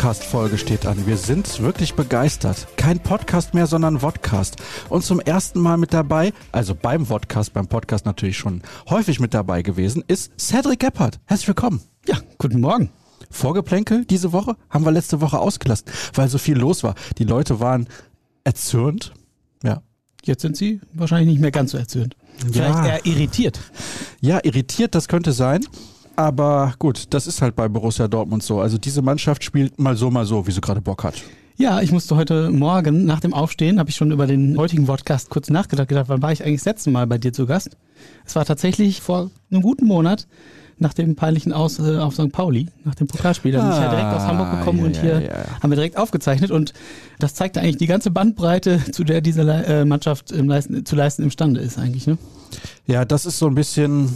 Vodcast-Folge steht an. Wir sind wirklich begeistert. Kein Podcast mehr, sondern Vodcast. Und zum ersten Mal mit dabei, also beim Vodcast, beim Podcast natürlich schon häufig mit dabei gewesen, ist Cedric Gebhardt. Herzlich willkommen. Ja, guten Morgen. Vorgeplänkel diese Woche haben wir letzte Woche ausgelassen, weil so viel los war. Die Leute waren erzürnt. Ja. Jetzt sind sie wahrscheinlich nicht mehr ganz so erzürnt. Vielleicht Ja. eher irritiert. Ja, irritiert, das könnte sein. Aber gut, das ist halt bei Borussia Dortmund so. Also diese Mannschaft spielt mal so, mal so, wie sie gerade Bock hat. Ja, ich musste heute Morgen nach dem Aufstehen, habe ich schon über den heutigen Podcast kurz nachgedacht, gedacht, wann war ich eigentlich das letzte Mal bei dir zu Gast? Es war tatsächlich vor einem guten Monat nach dem peinlichen Aus äh, auf St. Pauli, nach dem Pokalspiel. Da bin ich ja direkt aus Hamburg gekommen Ah, ja, und ja, hier ja. haben wir direkt aufgezeichnet und das zeigte eigentlich die ganze Bandbreite, zu der diese äh, Mannschaft leisten, zu leisten imstande ist eigentlich. Ne? Ja, das ist so ein bisschen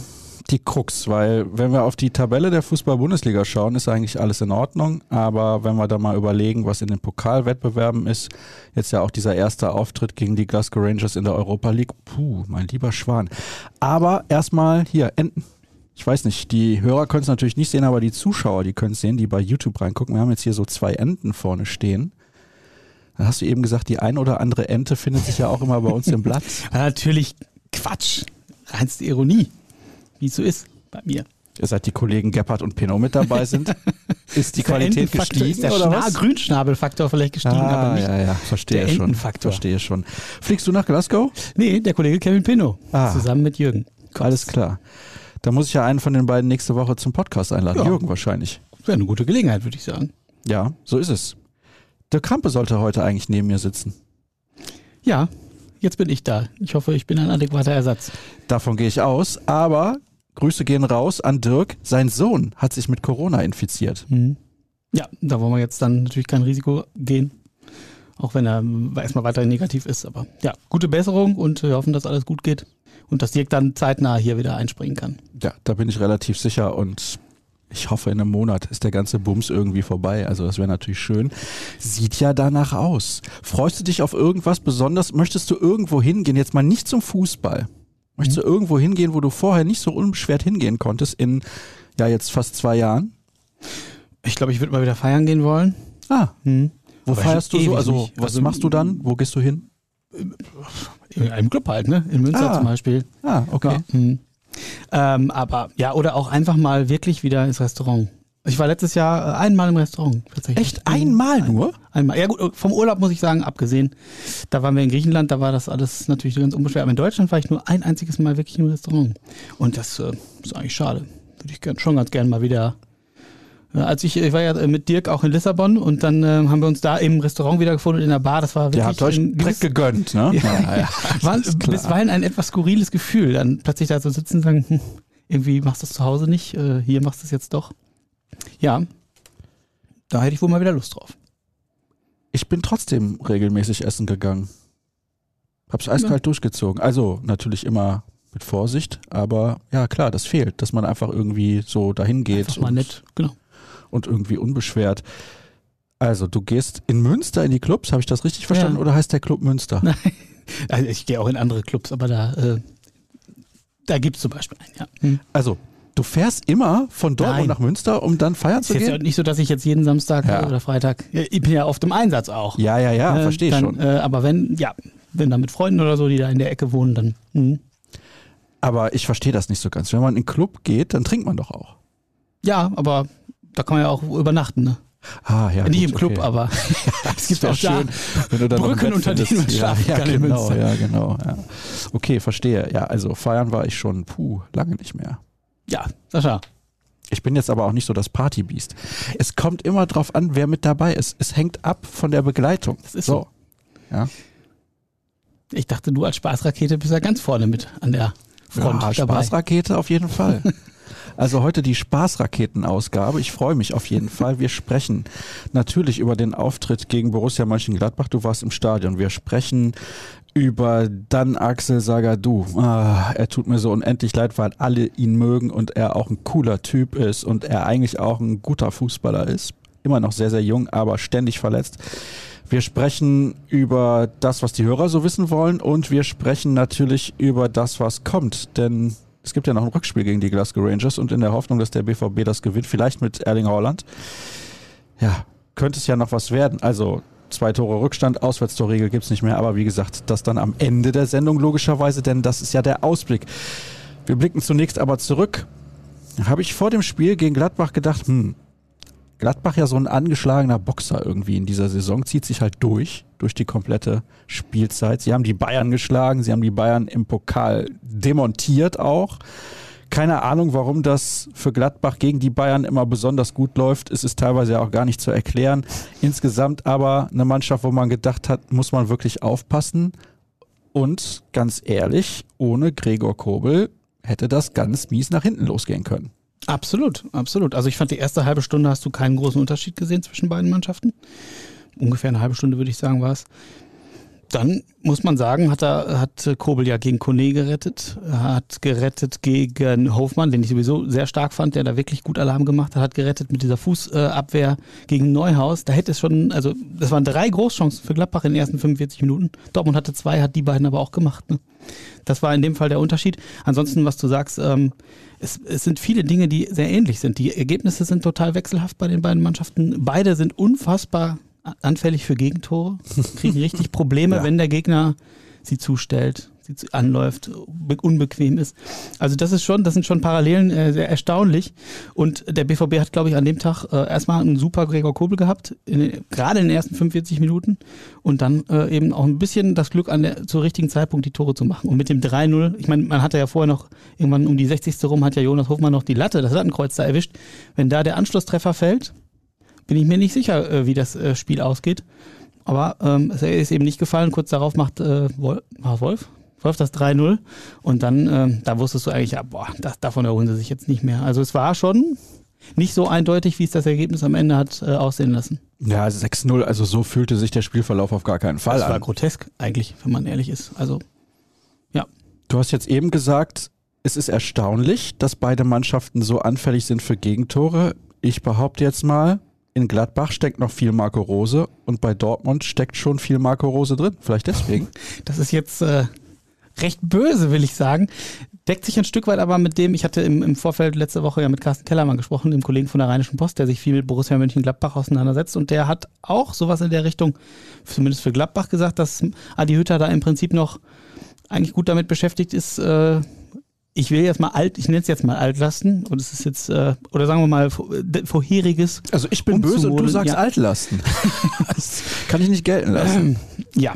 die Krux, weil wenn wir auf die Tabelle der Fußball-Bundesliga schauen, ist eigentlich alles in Ordnung. Aber wenn wir da mal überlegen, was in den Pokalwettbewerben ist, jetzt ja auch dieser erste Auftritt gegen die Glasgow Rangers in der Europa League, puh, mein lieber Schwan. Aber erstmal hier, Enten. Ich weiß nicht, die Hörer können es natürlich nicht sehen, aber die Zuschauer, die können es sehen, die bei YouTube reingucken. Wir haben jetzt hier so zwei Enten vorne stehen. Dann hast du eben gesagt, die ein oder andere Ente findet sich ja auch immer bei uns im Blatt. Natürlich Quatsch, reinste Ironie, wie es so ist bei mir. seit die Kollegen Gebhardt und Pinot mit dabei sind, ist die Der Qualität gestiegen ist der oder Schna was? Grünschnabelfaktor vielleicht gestiegen, aber Ah, nicht. ja, ja, verstehe der schon. Entenfaktor. Verstehe schon. Fliegst du nach Glasgow? Nee, der Kollege Kevin Pinot. Ah. Zusammen mit Jürgen. Alles klar. Da muss ich ja einen von den beiden nächste Woche zum Podcast einladen. Ja. Jürgen wahrscheinlich. Wäre eine gute Gelegenheit, würde ich sagen. Ja, so ist es. Der Krampe sollte heute eigentlich neben mir sitzen. Ja, jetzt bin ich da. Ich hoffe, ich bin ein adäquater Ersatz. Davon gehe ich aus. Aber Grüße gehen raus an Dirk. Sein Sohn hat sich mit Corona infiziert. Mhm. Ja, da wollen wir jetzt dann natürlich kein Risiko gehen. Auch wenn er erstmal weiterhin negativ ist. Aber ja, gute Besserung und wir hoffen, dass alles gut geht. Und dass Dirk dann zeitnah hier wieder einspringen kann. Ja, da bin ich relativ sicher und ich hoffe, in einem Monat ist der ganze Bums irgendwie vorbei. Also das wäre natürlich schön. Sieht ja danach aus. Freust du dich auf irgendwas besonders? Möchtest du irgendwo hingehen? Jetzt mal nicht zum Fußball. Möchtest du irgendwo hingehen, wo du vorher nicht so unbeschwert hingehen konntest in, ja, jetzt fast zwei Jahren? Ich glaube, ich würde mal wieder feiern gehen wollen. Ah, Mhm. wo Aber feierst du so? Also, nicht. was Also, machst du dann? Wo gehst du hin? In einem Club halt, ne? In Münster Ah. zum Beispiel. Ah, okay. Ja. Mhm. Ähm, aber ja, oder auch einfach mal wirklich wieder ins Restaurant. Ich war letztes Jahr äh, einmal im Restaurant tatsächlich. Echt einmal nur? Einmal. Ja gut, vom Urlaub muss ich sagen, abgesehen. Da waren wir in Griechenland, da war das alles natürlich ganz unbeschwert. Aber in Deutschland war ich nur ein einziges Mal wirklich im Restaurant. Und das äh, ist eigentlich schade. Würde ich schon ganz gerne mal wieder. Ja, als ich, ich war ja äh, mit Dirk auch in Lissabon und dann äh, haben wir uns da im Restaurant wieder gefunden in der Bar. Das war wirklich Ihr habt euch ein direkt gegönnt, ne? Ja, ja, war ist klar. bisweilen ein etwas skurriles Gefühl, dann plötzlich da zu sitzen und sagen, hm, irgendwie machst du es zu Hause nicht, äh, hier machst du es jetzt doch. Ja, da hätte ich wohl mal wieder Lust drauf. Ich bin trotzdem regelmäßig essen gegangen. Hab's eiskalt durchgezogen. Also natürlich immer mit Vorsicht, aber ja klar, das fehlt, dass man einfach irgendwie so dahin geht Einfach mal und, nett, genau. und irgendwie unbeschwert. Also du gehst in Münster in die Clubs, habe ich das richtig verstanden? Ja. Oder heißt der Club Münster? Nein. Also ich gehe auch in andere Clubs, aber da, äh, da gibt es zum Beispiel einen, ja. Also du fährst immer von Dortmund Nein. nach Münster, um dann feiern Ist zu jetzt ja gehen? nicht so, dass ich jetzt jeden Samstag Ja. oder Freitag, ja, ich bin ja oft im Einsatz auch. Ja, ja, ja, Äh, verstehe ich dann, schon. Äh, aber wenn, ja, wenn da mit Freunden oder so, die da in der Ecke wohnen, dann, hm. Aber ich verstehe das nicht so ganz. Wenn man in den Club geht, dann trinkt man doch auch. ja, aber da kann man ja auch übernachten, ne? Ah, ja. Nicht gut, im Club, okay. aber es gibt auch schön, wenn du dann Brücken, unter denen man schlafen ja, ja, kann in genau, Münster. Ja, genau. Ja. Okay, verstehe. Ja, also feiern war ich schon, puh, lange nicht mehr. Ja, Sascha. Ich bin jetzt aber auch nicht so das Partybiest. Es kommt immer drauf an, wer mit dabei ist. Es hängt ab von der Begleitung. Das ist so. Ja. Ich dachte, du als Spaßrakete bist ja ganz vorne mit an der Front ja, dabei. Spaßrakete auf jeden Fall. Also heute die Spaßraketenausgabe. Ich freue mich auf jeden Fall. Wir sprechen natürlich über den Auftritt gegen Borussia Mönchengladbach. Du warst im Stadion. Wir sprechen über dann Axel Sagadou. Ah, er tut mir so unendlich leid, weil alle ihn mögen und er auch ein cooler Typ ist und er eigentlich auch ein guter Fußballer ist. Immer noch sehr, sehr jung, aber ständig verletzt. Wir sprechen über das, was die Hörer so wissen wollen und wir sprechen natürlich über das, was kommt. Denn es gibt ja noch ein Rückspiel gegen die Glasgow Rangers und in der Hoffnung, dass der BVB das gewinnt, vielleicht mit Erling Haaland, ja, könnte es ja noch was werden. Also zwei Tore Rückstand, Auswärtstorregel gibt es nicht mehr, aber wie gesagt, das dann am Ende der Sendung logischerweise, denn das ist ja der Ausblick. Wir blicken zunächst aber zurück. Habe ich vor dem Spiel gegen Gladbach gedacht, hm, Gladbach ja so ein angeschlagener Boxer irgendwie in dieser Saison, zieht sich halt durch, durch die komplette Spielzeit. Sie haben die Bayern geschlagen, sie haben die Bayern im Pokal demontiert auch. Keine Ahnung, warum das für Gladbach gegen die Bayern immer besonders gut läuft. Es ist teilweise ja auch gar nicht zu erklären. Insgesamt aber eine Mannschaft, wo man gedacht hat, muss man wirklich aufpassen. Und ganz ehrlich, ohne Gregor Kobel hätte das ganz mies nach hinten losgehen können. Absolut, absolut. Also ich fand die erste halbe Stunde hast du keinen großen Unterschied gesehen zwischen beiden Mannschaften. Ungefähr eine halbe Stunde würde ich sagen war es. Dann muss man sagen, hat er hat Kobel ja gegen Kone gerettet, hat gerettet gegen Hofmann, den ich sowieso sehr stark fand, der da wirklich gut Alarm gemacht hat, hat gerettet mit dieser Fußabwehr gegen Neuhaus. Da hätte es schon, also das waren drei Großchancen für Gladbach in den ersten 45 Minuten. Dortmund hatte zwei, hat die beiden aber auch gemacht. Ne? Das war in dem Fall der Unterschied. Ansonsten, was du sagst, ähm, es, es sind viele Dinge, die sehr ähnlich sind. Die Ergebnisse sind total wechselhaft bei den beiden Mannschaften. Beide sind unfassbar anfällig für Gegentore, kriegen richtig Probleme, ja. wenn der Gegner sie zustellt, sie anläuft, unbequem ist. Also das ist schon, das sind schon Parallelen äh, sehr erstaunlich. Und der BVB hat, glaube ich, an dem Tag äh, erstmal einen super Gregor Kobel gehabt, gerade in den ersten 45 Minuten und dann äh, eben auch ein bisschen das Glück, an der, zu richtigen Zeitpunkt die Tore zu machen. Und mit dem 3-0, ich meine, man hatte ja vorher noch, irgendwann um die 60. rum, hat ja Jonas Hofmann noch die Latte, das Lattenkreuz da erwischt. Wenn da der Anschlusstreffer fällt, bin ich mir nicht sicher, äh, wie das äh, Spiel ausgeht. Aber ähm, es ist eben nicht gefallen. Kurz darauf macht äh, Wolf, Wolf, Wolf das 3-0. Und dann, äh, da wusstest du eigentlich, ja, boah, das, davon erholen sie sich jetzt nicht mehr. Also es war schon nicht so eindeutig, wie es das Ergebnis am Ende hat äh, aussehen lassen. Ja, 6-0, also so fühlte sich der Spielverlauf auf gar keinen Fall das an. Das war grotesk, eigentlich, wenn man ehrlich ist. Also, ja. Du hast jetzt eben gesagt, es ist erstaunlich, dass beide Mannschaften so anfällig sind für Gegentore. Ich behaupte jetzt mal, in Gladbach steckt noch viel Marco Rose und bei Dortmund steckt schon viel Marco Rose drin. Vielleicht deswegen. Das ist jetzt äh, recht böse, will ich sagen. Deckt sich ein Stück weit aber mit dem, ich hatte im, im Vorfeld letzte Woche ja mit Carsten Kellermann gesprochen, dem Kollegen von der Rheinischen Post, der sich viel mit Borussia Mönchengladbach auseinandersetzt und der hat auch sowas in der Richtung, zumindest für Gladbach gesagt, dass Adi Hütter da im Prinzip noch eigentlich gut damit beschäftigt ist, äh, ich will jetzt mal alt, ich nenne es jetzt mal Altlasten und es ist jetzt, äh, oder sagen wir mal vorheriges. Also ich bin böse und du sagst ja. Altlasten. das kann ich nicht gelten lassen. ja,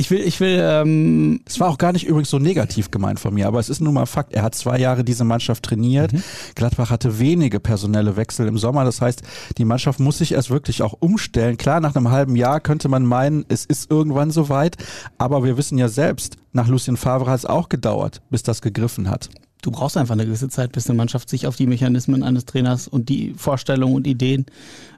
ich will, ich will. Ähm es war auch gar nicht übrigens so negativ gemeint von mir, aber es ist nun mal Fakt. Er hat zwei Jahre diese Mannschaft trainiert. Mhm. Gladbach hatte wenige personelle Wechsel im Sommer. Das heißt, die Mannschaft muss sich erst wirklich auch umstellen. Klar, nach einem halben Jahr könnte man meinen, es ist irgendwann soweit. Aber wir wissen ja selbst, nach Lucien Favre hat es auch gedauert, bis das gegriffen hat du brauchst einfach eine gewisse Zeit, bis eine Mannschaft sich auf die Mechanismen eines Trainers und die Vorstellungen und Ideen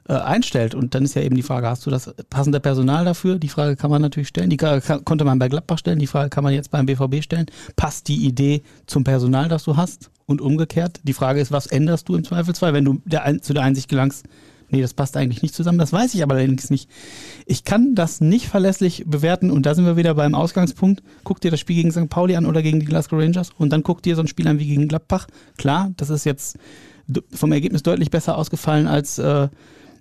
äh, einstellt. Und dann ist ja eben die Frage, hast du das passende Personal dafür? Die Frage kann man natürlich stellen. Die kann, konnte man bei Gladbach stellen. Die Frage kann man jetzt beim BVB stellen. Passt die Idee zum Personal, das du hast? Und umgekehrt. Die Frage ist, was änderst du im Zweifelsfall, wenn du der, zu der Einsicht gelangst, nee, das passt eigentlich nicht zusammen. Das weiß ich aber allerdings nicht. Ich kann das nicht verlässlich bewerten und da sind wir wieder beim Ausgangspunkt. Guck dir das Spiel gegen St. Pauli an oder gegen die Glasgow Rangers und dann guck dir so ein Spiel an wie gegen Gladbach. Klar, das ist jetzt vom Ergebnis deutlich besser ausgefallen als äh,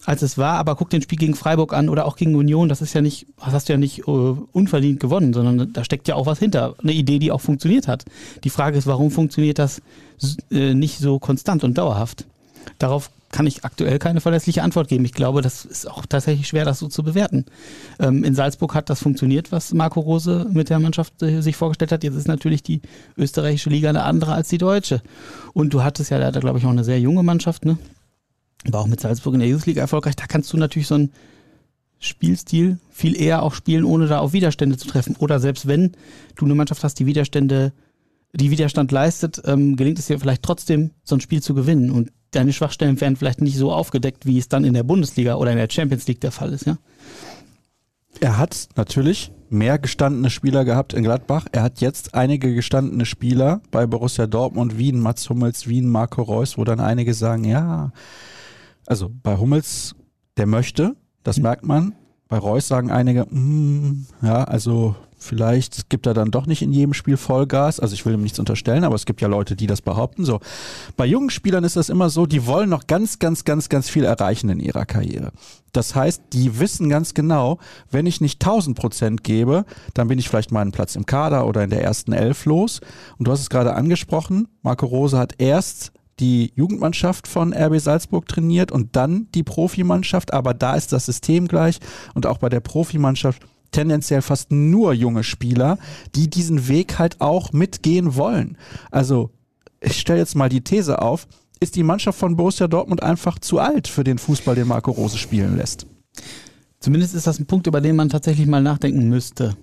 als es war, aber guck den Spiel gegen Freiburg an oder auch gegen Union, das ist ja nicht, das hast du ja nicht uh, unverdient gewonnen, sondern da steckt ja auch was hinter, eine Idee, die auch funktioniert hat. Die Frage ist, warum funktioniert das äh, nicht so konstant und dauerhaft? Darauf kann ich aktuell keine verlässliche Antwort geben. Ich glaube, das ist auch tatsächlich schwer, das so zu bewerten. Ähm, in Salzburg hat das funktioniert, was Marco Rose mit der Mannschaft äh, sich vorgestellt hat. Jetzt ist natürlich die österreichische Liga eine andere als die deutsche. Und du hattest ja leider, glaube ich, auch eine sehr junge Mannschaft, ne? War auch mit Salzburg in der Youth League erfolgreich. Da kannst du natürlich so einen Spielstil viel eher auch spielen, ohne da auf Widerstände zu treffen. Oder selbst wenn du eine Mannschaft hast, die Widerstände die Widerstand leistet, ähm, gelingt es dir vielleicht trotzdem, so ein Spiel zu gewinnen. Und deine Schwachstellen werden vielleicht nicht so aufgedeckt, wie es dann in der Bundesliga oder in der Champions League der Fall ist, ja? Er hat natürlich mehr gestandene Spieler gehabt in Gladbach. Er hat jetzt einige gestandene Spieler bei Borussia Dortmund, wie ein Mats Hummels, wie ein Marco Reus, wo dann einige sagen, ja, also bei Hummels, der möchte, das merkt man. Bei Reus sagen einige, mm, ja, also Vielleicht gibt er dann doch nicht in jedem Spiel Vollgas. Also ich will ihm nichts unterstellen, aber es gibt ja Leute, die das behaupten. So bei jungen Spielern ist das immer so, die wollen noch ganz, ganz, ganz, ganz viel erreichen in ihrer Karriere. Das heißt, die wissen ganz genau, wenn ich nicht 1000 Prozent gebe, dann bin ich vielleicht meinen Platz im Kader oder in der ersten Elf los. Und du hast es gerade angesprochen, Marco Rose hat erst die Jugendmannschaft von RB Salzburg trainiert und dann die Profimannschaft, aber da ist das System gleich und auch bei der Profimannschaft tendenziell fast nur junge Spieler, die diesen Weg halt auch mitgehen wollen. Also ich stelle jetzt mal die These auf, ist die Mannschaft von Borussia Dortmund einfach zu alt für den Fußball, den Marco Rose spielen lässt? Zumindest ist das ein Punkt, über den man tatsächlich mal nachdenken müsste.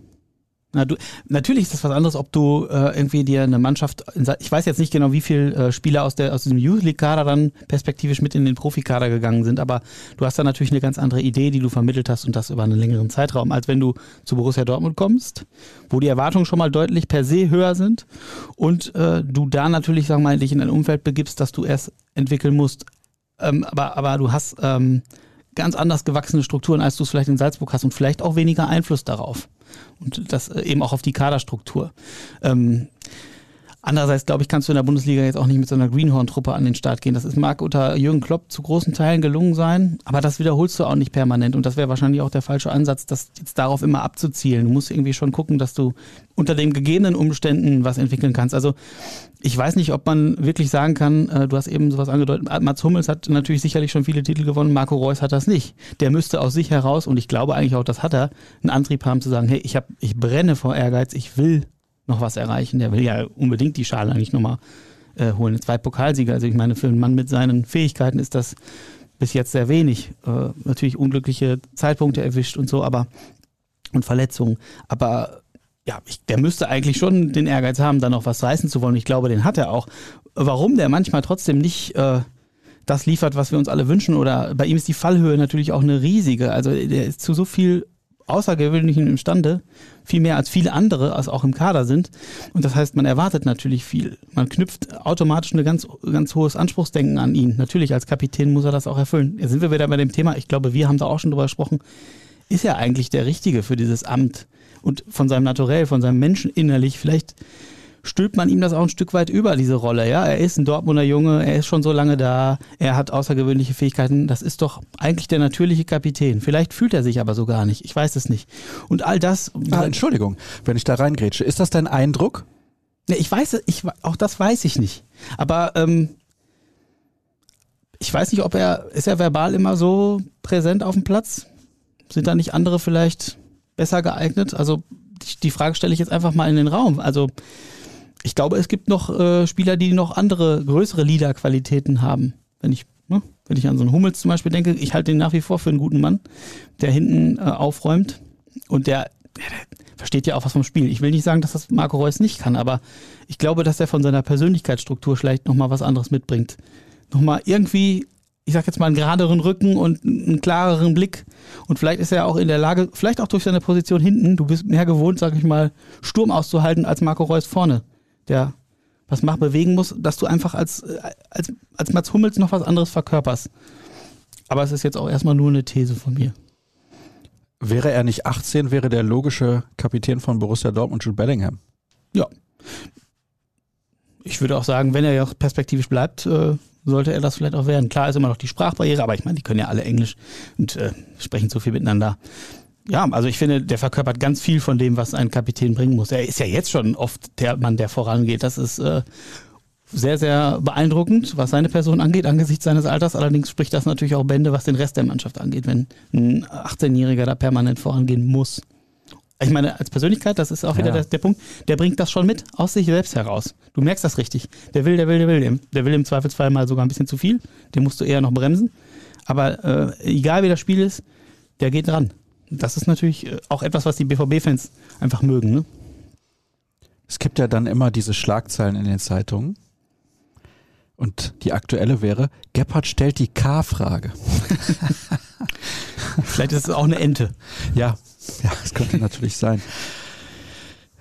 Na, du, natürlich ist das was anderes, ob du äh, irgendwie dir eine Mannschaft, ich weiß jetzt nicht genau, wie viele äh, Spieler aus, der, aus diesem Youth League-Kader dann perspektivisch mit in den Profikader gegangen sind, aber du hast da natürlich eine ganz andere Idee, die du vermittelt hast und das über einen längeren Zeitraum, als wenn du zu Borussia Dortmund kommst, wo die Erwartungen schon mal deutlich per se höher sind und äh, du da natürlich, wir mal, dich in ein Umfeld begibst, das du erst entwickeln musst. Ähm, aber, aber du hast ähm, ganz anders gewachsene Strukturen, als du es vielleicht in Salzburg hast und vielleicht auch weniger Einfluss darauf. Und das äh, eben auch auf die Kaderstruktur. Ähm, Andererseits, glaube ich, kannst du in der Bundesliga jetzt auch nicht mit so einer Greenhorn-Truppe an den Start gehen. Das ist, mag unter Jürgen Klopp zu großen Teilen gelungen sein, aber das wiederholst du auch nicht permanent. Und das wäre wahrscheinlich auch der falsche Ansatz, das jetzt darauf immer abzuzielen. Du musst irgendwie schon gucken, dass du unter den gegebenen Umständen was entwickeln kannst. Also ich weiß nicht, ob man wirklich sagen kann, äh, du hast eben sowas angedeutet, Mats Hummels hat natürlich sicherlich schon viele Titel gewonnen, Marco Reus hat das nicht. Der müsste aus sich heraus, und ich glaube eigentlich auch, das hat er, einen Antrieb haben zu sagen, hey, ich, hab, ich brenne vor Ehrgeiz, ich will noch was erreichen. Der will ja unbedingt die Schale eigentlich nochmal äh, holen. Zwei Pokalsieger. Also ich meine, für einen Mann mit seinen Fähigkeiten ist das bis jetzt sehr wenig. Äh, natürlich unglückliche Zeitpunkte erwischt und so, aber und Verletzungen. Aber ja, ich, der müsste eigentlich schon den Ehrgeiz haben, da noch was reißen zu wollen. Ich glaube, den hat er auch. Warum der manchmal trotzdem nicht äh, das liefert, was wir uns alle wünschen, oder bei ihm ist die Fallhöhe natürlich auch eine riesige. Also der ist zu so viel Außergewöhnlichen imstande, viel mehr als viele andere, als auch im Kader sind. Und das heißt, man erwartet natürlich viel. Man knüpft automatisch ein ganz, ganz hohes Anspruchsdenken an ihn. Natürlich, als Kapitän muss er das auch erfüllen. Jetzt sind wir wieder bei dem Thema, ich glaube, wir haben da auch schon drüber gesprochen, ist er eigentlich der Richtige für dieses Amt? Und von seinem Naturell, von seinem Menschen innerlich, vielleicht stülpt man ihm das auch ein Stück weit über, diese Rolle. Ja, er ist ein Dortmunder Junge, er ist schon so lange da, er hat außergewöhnliche Fähigkeiten. Das ist doch eigentlich der natürliche Kapitän. Vielleicht fühlt er sich aber so gar nicht. Ich weiß es nicht. Und all das. Ah, Entschuldigung, wenn ich da reingrätsche. Ist das dein Eindruck? Ich weiß, ich, auch das weiß ich nicht. Aber ähm, ich weiß nicht, ob er, ist er verbal immer so präsent auf dem Platz? Sind da nicht andere vielleicht besser geeignet? Also die Frage stelle ich jetzt einfach mal in den Raum. Also ich glaube, es gibt noch äh, Spieler, die noch andere, größere Leader-Qualitäten haben. Wenn ich, ne, wenn ich an so einen Hummels zum Beispiel denke, ich halte ihn nach wie vor für einen guten Mann, der hinten äh, aufräumt und der, der, versteht ja auch was vom Spiel. Ich will nicht sagen, dass das Marco Reus nicht kann, aber ich glaube, dass er von seiner Persönlichkeitsstruktur vielleicht nochmal was anderes mitbringt. Nochmal irgendwie, ich sag jetzt mal, einen geraderen Rücken und einen klareren Blick. Und vielleicht ist er auch in der Lage, vielleicht auch durch seine Position hinten, du bist mehr gewohnt, sag ich mal, Sturm auszuhalten als Marco Reus vorne der was macht, bewegen muss, dass du einfach als, als, als Mats Hummels noch was anderes verkörperst. Aber es ist jetzt auch erstmal nur eine These von mir. Wäre er nicht 18, wäre der logische Kapitän von Borussia Dortmund Jude Bellingham. Ja. Ich würde auch sagen, wenn er ja perspektivisch bleibt, äh, sollte er das vielleicht auch werden. Klar ist immer noch die Sprachbarriere, aber ich meine, die können ja alle Englisch und äh, sprechen so viel miteinander. Ja, also ich finde, der verkörpert ganz viel von dem, was ein Kapitän bringen muss. Er ist ja jetzt schon oft der Mann, der vorangeht. Das ist äh, sehr, sehr beeindruckend, was seine Person angeht, angesichts seines Alters. Allerdings spricht das natürlich auch Bände, was den Rest der Mannschaft angeht, wenn ein 18-Jähriger da permanent vorangehen muss. Ich meine, als Persönlichkeit, das ist auch wieder der, der, Punkt, der bringt das schon mit aus sich selbst heraus. Du merkst das richtig. Der will, der will, der will. Der will im Zweifelsfall mal sogar ein bisschen zu viel. Den musst du eher noch bremsen. Aber äh, egal wie das Spiel ist, der geht dran. Das ist natürlich äh, auch etwas, was die BVB-Fans einfach mögen. Ne? Es gibt ja dann immer diese Schlagzeilen in den Zeitungen. Und die aktuelle wäre, Gebhardt stellt die K-Frage. Vielleicht ist es auch eine Ente. Ja, ja, das könnte natürlich sein.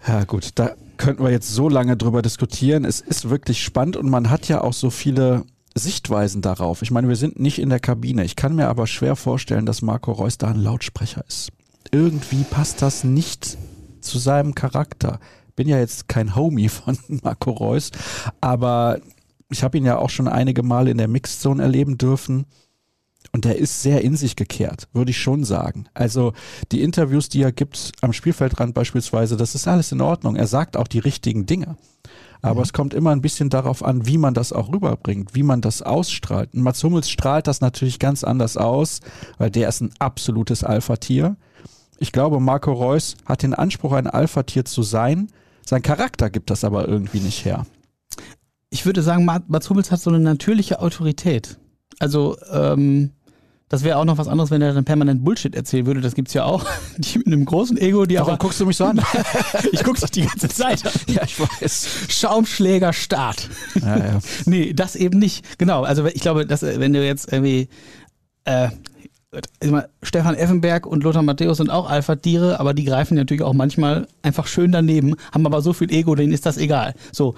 Ja, gut, da könnten wir jetzt so lange drüber diskutieren. Es ist wirklich spannend und man hat ja auch so viele Sichtweisen darauf. Ich meine, wir sind nicht in der Kabine. Ich kann mir aber schwer vorstellen, dass Marco Reus da ein Lautsprecher ist. Irgendwie passt das nicht zu seinem Charakter. Bin ja jetzt kein Homie von Marco Reus, aber ich habe ihn ja auch schon einige Male in der Mixzone erleben dürfen. Und der ist sehr in sich gekehrt, würde ich schon sagen. Also die Interviews, die er gibt am Spielfeldrand beispielsweise, das ist alles in Ordnung. Er sagt auch die richtigen Dinge. Aber mhm. es kommt immer ein bisschen darauf an, wie man das auch rüberbringt, wie man das ausstrahlt. Und Mats Hummels strahlt das natürlich ganz anders aus, weil der ist ein absolutes Alpha-Tier. Ich glaube, Marco Reus hat den Anspruch, ein Alpha-Tier zu sein. Sein Charakter gibt das aber irgendwie nicht her. Ich würde sagen, Mats Hummels hat so eine natürliche Autorität. Also, ähm, das wäre auch noch was anderes, wenn er dann permanent Bullshit erzählen würde. Das gibt's ja auch. Die mit einem großen Ego, die Warum aber, guckst du mich so an? ich guck's dich die ganze Zeit an. ja, ich weiß. Schaumschläger Start. Ja, ja. nee, das eben nicht. Genau. Also ich glaube, dass wenn du jetzt irgendwie äh, Stefan Effenberg und Lothar Matthäus sind auch Alpha-Tiere, aber die greifen natürlich auch manchmal einfach schön daneben, haben aber so viel Ego, denen ist das egal. So,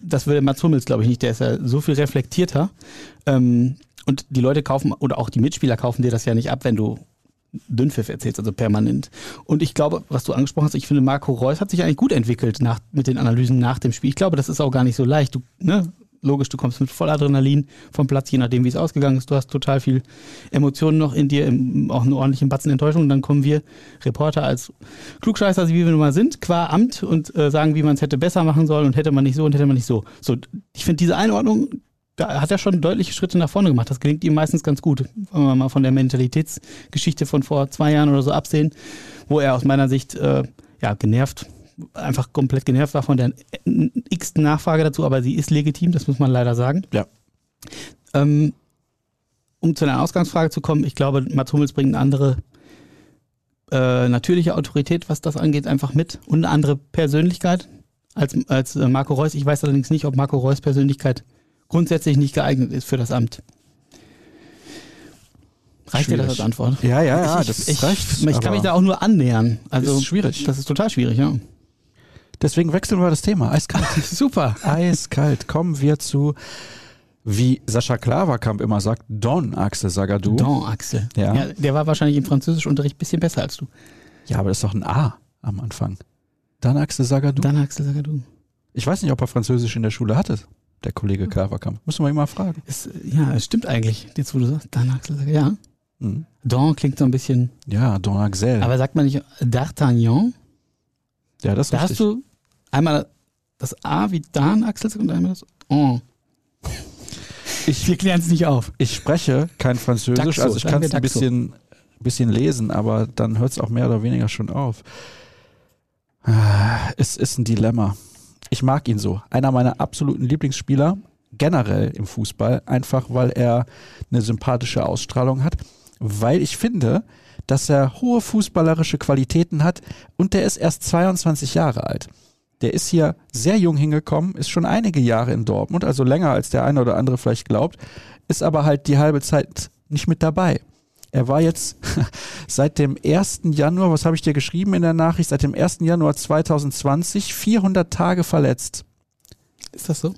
das würde Mats Hummels, glaube ich, nicht. Der ist ja so viel reflektierter. Ähm, und die Leute kaufen, oder auch die Mitspieler kaufen dir das ja nicht ab, wenn du Dünnpfiff erzählst, also permanent. Und ich glaube, was du angesprochen hast, ich finde, Marco Reus hat sich eigentlich gut entwickelt nach, mit den Analysen nach dem Spiel. Ich glaube, das ist auch gar nicht so leicht. Du, ne, logisch, du kommst mit Volladrenalin vom Platz, je nachdem, wie es ausgegangen ist. Du hast total viel Emotionen noch in dir, auch einen ordentlichen Batzen Enttäuschung. Und dann kommen wir Reporter als Klugscheißer, wie wir nun mal sind, qua Amt und äh, sagen, wie man es hätte besser machen sollen und hätte man nicht so und hätte man nicht so. So, ich finde diese Einordnung, da hat er schon deutliche Schritte nach vorne gemacht. Das gelingt ihm meistens ganz gut. Wenn wir mal von der Mentalitätsgeschichte von vor zwei Jahren oder so absehen, wo er aus meiner Sicht äh, ja, genervt, einfach komplett genervt war von der x Nachfrage dazu, aber sie ist legitim, das muss man leider sagen. Ja. Ähm, um zu einer Ausgangsfrage zu kommen, ich glaube, Mats Hummels bringt eine andere äh, natürliche Autorität, was das angeht, einfach mit und eine andere Persönlichkeit als, als äh, Marco Reus. Ich weiß allerdings nicht, ob Marco Reus Persönlichkeit grundsätzlich nicht geeignet ist für das Amt. Reicht dir das als Antwort? Ja, ja, ja, ich, das ich, reicht. Ich, ich kann mich da auch nur annähern. Also ist schwierig. Das ist total schwierig, ja. Deswegen wechseln wir das Thema. Eiskalt. Super. Eiskalt. Kommen wir zu, wie Sascha Klaverkamp immer sagt, Don Axel Sagadou. Don Axel. Ja. ja. Der war wahrscheinlich im Französischunterricht ein bisschen besser als du. Ja, aber das ist doch ein A am Anfang. Dan Axel Sagadou. Dan Axel Sagadou. Ich weiß nicht, ob er Französisch in der Schule hatte der Kollege Klaverkamp. Müssen wir ihn mal fragen. Es, ja, es stimmt eigentlich, jetzt wo du sagst, Dan Axel, ja. Mhm. Don klingt so ein bisschen. Ja, Don Axel. Aber sagt man nicht D'Artagnan? Ja, das ist Da richtig. hast du einmal das A wie Dan Axel und einmal das O. Ich, Wir klären es nicht auf. ich spreche kein Französisch, Daxo, also ich kann es ein bisschen, bisschen lesen, aber dann hört es auch mehr oder weniger schon auf. Ah, Es ist ein Dilemma. Ich mag ihn so. Einer meiner absoluten Lieblingsspieler, generell im Fußball, einfach weil er eine sympathische Ausstrahlung hat, weil ich finde, dass er hohe fußballerische Qualitäten hat und der ist erst 22 Jahre alt. Der ist hier sehr jung hingekommen, ist schon einige Jahre in Dortmund, also länger als der eine oder andere vielleicht glaubt, ist aber halt die halbe Zeit nicht mit dabei. Er war jetzt seit dem 1. Januar, was habe ich dir geschrieben in der Nachricht, seit dem 1. Januar 2020 400 Tage verletzt. Ist das so?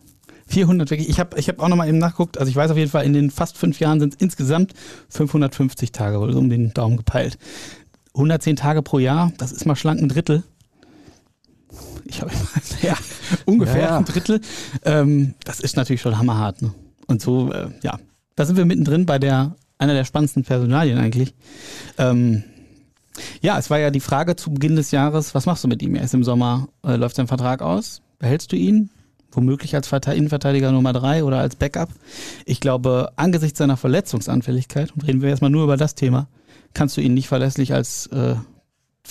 400 wirklich. Ich habe ich hab auch nochmal eben nachgeguckt. Also ich weiß auf jeden Fall, in den fast fünf Jahren sind es insgesamt 550 Tage, wohl so um den Daumen gepeilt. 110 Tage pro Jahr, das ist mal schlank ein Drittel. Ich habe ja, ungefähr Ja, ja. ein Drittel. Ähm, das ist natürlich schon hammerhart. Ne? Und so, äh, ja, da sind wir mittendrin bei der einer der spannendsten Personalien eigentlich. Ähm, ja, es war ja die Frage zu Beginn des Jahres, was machst du mit ihm? Er ist im Sommer, äh, läuft sein Vertrag aus? Behältst du ihn? Womöglich als Verte- Innenverteidiger Nummer drei oder als Backup? Ich glaube, angesichts seiner Verletzungsanfälligkeit, und reden wir erstmal nur über das Thema, kannst du ihn nicht verlässlich als äh,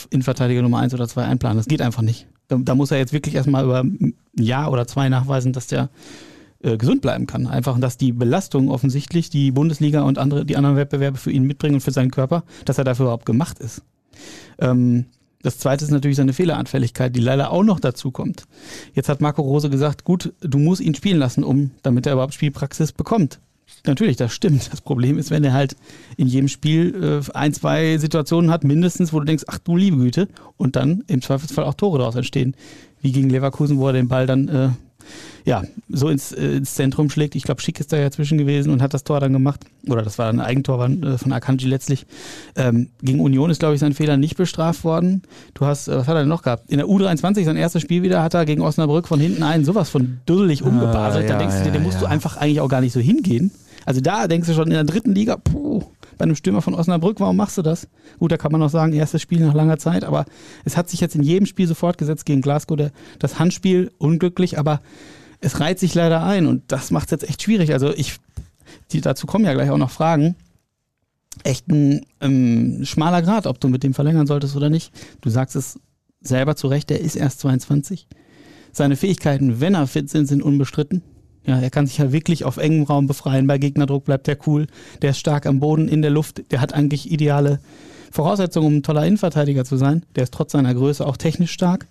Innenverteidiger Nummer eins oder zwei einplanen. Das geht einfach nicht. Da, da muss er jetzt wirklich erstmal über ein Jahr oder zwei nachweisen, dass der äh, gesund bleiben kann. Einfach, dass die Belastung offensichtlich die Bundesliga und andere, die anderen Wettbewerbe für ihn mitbringen und für seinen Körper, dass er dafür überhaupt gemacht ist. Ähm, das zweite ist natürlich seine Fehleranfälligkeit, die leider auch noch dazu kommt. Jetzt hat Marco Rose gesagt, gut, du musst ihn spielen lassen, um, damit er überhaupt Spielpraxis bekommt. Natürlich, das stimmt. Das Problem ist, wenn er halt in jedem Spiel äh, ein, zwei Situationen hat, mindestens, wo du denkst, ach du liebe Güte, und dann im Zweifelsfall auch Tore daraus entstehen. Wie gegen Leverkusen, wo er den Ball dann äh, ja, so ins, äh, ins Zentrum schlägt. Ich glaube, Schick ist da ja zwischen gewesen und hat das Tor dann gemacht. Oder das war ein Eigentor äh, von Akanji letztlich. Ähm, gegen Union ist, glaube ich, sein Fehler nicht bestraft worden. Du hast, äh, was hat er denn noch gehabt? In der U23, sein erstes Spiel wieder, hat er gegen Osnabrück von hinten einen sowas von dusselig ah, umgebaselt. Ah, ja, da denkst du dir, ja, musst ja. du einfach eigentlich auch gar nicht so hingehen. Also da denkst du schon in der dritten Liga, puh, bei einem Stürmer von Osnabrück, warum machst du das? Gut, da kann man noch sagen, erstes Spiel nach langer Zeit, aber es hat sich jetzt in jedem Spiel so fortgesetzt gegen Glasgow. Der, das Handspiel unglücklich, aber es reiht sich leider ein und das macht es jetzt echt schwierig. Also ich, die, dazu kommen ja gleich auch noch Fragen. Echt ein ähm, schmaler Grad, ob du mit dem verlängern solltest oder nicht. Du sagst es selber zu Recht, der ist erst 22. Seine Fähigkeiten, wenn er fit sind, sind unbestritten. Ja, er kann sich ja wirklich auf engem Raum befreien. Bei Gegnerdruck bleibt er cool. Der ist stark am Boden, in der Luft. Der hat eigentlich ideale Voraussetzungen, um ein toller Innenverteidiger zu sein. Der ist trotz seiner Größe auch technisch stark.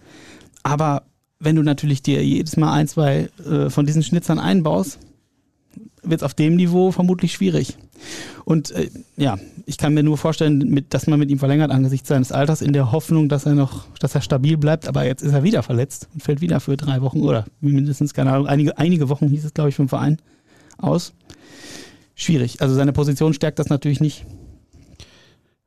Aber wenn du natürlich dir jedes Mal ein, zwei äh, von diesen Schnitzern einbaust, wird es auf dem Niveau vermutlich schwierig. Und äh, ja, ich kann mir nur vorstellen, mit, dass man mit ihm verlängert angesichts seines Alters in der Hoffnung, dass er noch, dass er stabil bleibt. Aber jetzt ist er wieder verletzt und fällt wieder für drei Wochen oder mindestens, keine Ahnung, einige, einige Wochen hieß es, glaube ich, vom Verein aus. Schwierig. Also seine Position stärkt das natürlich nicht.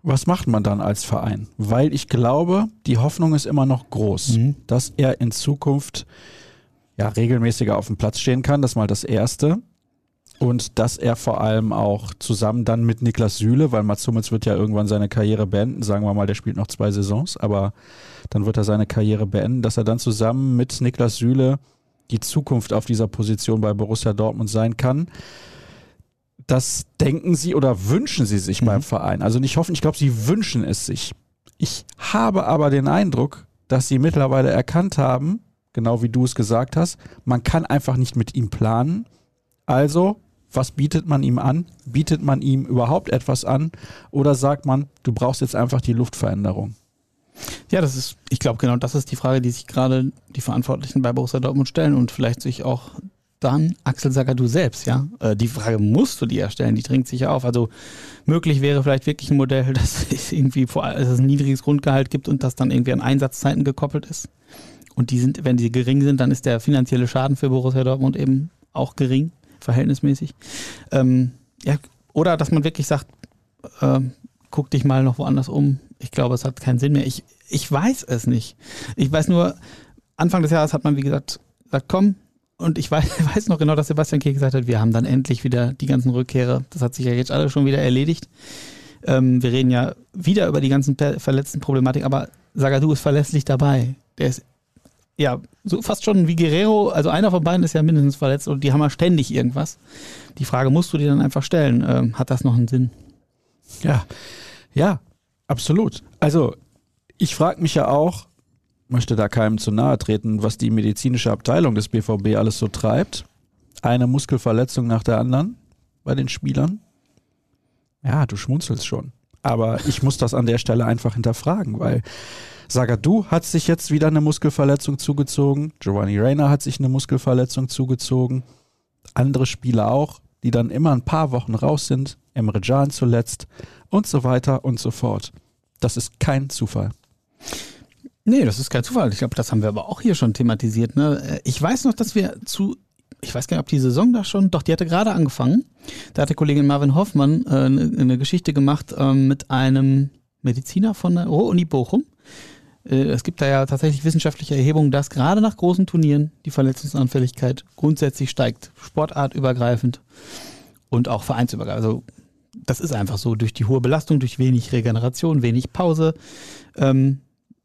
Was macht man dann als Verein? Weil ich glaube, die Hoffnung ist immer noch groß, mhm. dass er in Zukunft ja, regelmäßiger auf dem Platz stehen kann. Das ist mal das Erste. Und dass er vor allem auch zusammen dann mit Niklas Süle, weil Mats Hummels wird ja irgendwann seine Karriere beenden, sagen wir mal, der spielt noch zwei Saisons, aber dann wird er seine Karriere beenden, dass er dann zusammen mit Niklas Süle die Zukunft auf dieser Position bei Borussia Dortmund sein kann. Das denken sie oder wünschen sie sich mhm. beim Verein. Also nicht hoffen, ich glaube, sie wünschen es sich. Ich habe aber den Eindruck, dass sie mittlerweile erkannt haben, genau wie du es gesagt hast, man kann einfach nicht mit ihm planen. Also was bietet man ihm an? Bietet man ihm überhaupt etwas an? Oder sagt man, du brauchst jetzt einfach die Luftveränderung? Ja, das ist, ich glaube, genau das ist die Frage, die sich gerade die Verantwortlichen bei Borussia Dortmund stellen und vielleicht sich auch dann Axel du selbst, ja. Äh, die Frage musst du dir erstellen, die dringt sich ja auf. Also möglich wäre vielleicht wirklich ein Modell, dass es irgendwie vor, dass es ein niedriges Grundgehalt gibt und das dann irgendwie an Einsatzzeiten gekoppelt ist. Und die sind, wenn die gering sind, dann ist der finanzielle Schaden für Borussia Dortmund eben auch gering verhältnismäßig. Ähm, ja, oder dass man wirklich sagt, äh, guck dich mal noch woanders um. Ich glaube, es hat keinen Sinn mehr. Ich, ich weiß es nicht. Ich weiß nur, Anfang des Jahres hat man, wie gesagt, gesagt, komm, und ich weiß, weiß noch genau, dass Sebastian Kehl gesagt hat, wir haben dann endlich wieder die ganzen Rückkehrer. Das hat sich ja jetzt alle schon wieder erledigt. Ähm, wir reden ja wieder über die ganzen verletzten Problematik, aber Sagadu ist verlässlich dabei. Der ist ja, so fast schon wie Guerrero, also einer von beiden ist ja mindestens verletzt und die haben ja ständig irgendwas. Die Frage musst du dir dann einfach stellen, ähm, hat das noch einen Sinn? Ja, ja, absolut. Also ich frage mich ja auch, möchte da keinem zu nahe treten, was die medizinische Abteilung des BVB alles so treibt. Eine Muskelverletzung nach der anderen bei den Spielern. Ja, du schmunzelst schon. Aber ich muss das an der Stelle einfach hinterfragen, weil Sagadu hat sich jetzt wieder eine Muskelverletzung zugezogen. Giovanni Reina hat sich eine Muskelverletzung zugezogen. Andere Spieler auch, die dann immer ein paar Wochen raus sind. Emre Can zuletzt und so weiter und so fort. Das ist kein Zufall. Nee, das ist kein Zufall. Ich glaube, das haben wir aber auch hier schon thematisiert. Ne? Ich weiß noch, dass wir zu, ich weiß gar nicht, ob die Saison da schon, doch, die hatte gerade angefangen. Da hat der Kollegin Marvin Hoffmann äh, eine, eine, Geschichte gemacht äh, mit einem Mediziner von der Uni Bochum, äh, es gibt da ja tatsächlich wissenschaftliche Erhebungen, dass gerade nach großen Turnieren die Verletzungsanfälligkeit grundsätzlich steigt, sportartübergreifend und auch vereinsübergreifend. Also das ist einfach so. Durch die hohe Belastung, durch wenig Regeneration, wenig Pause ähm,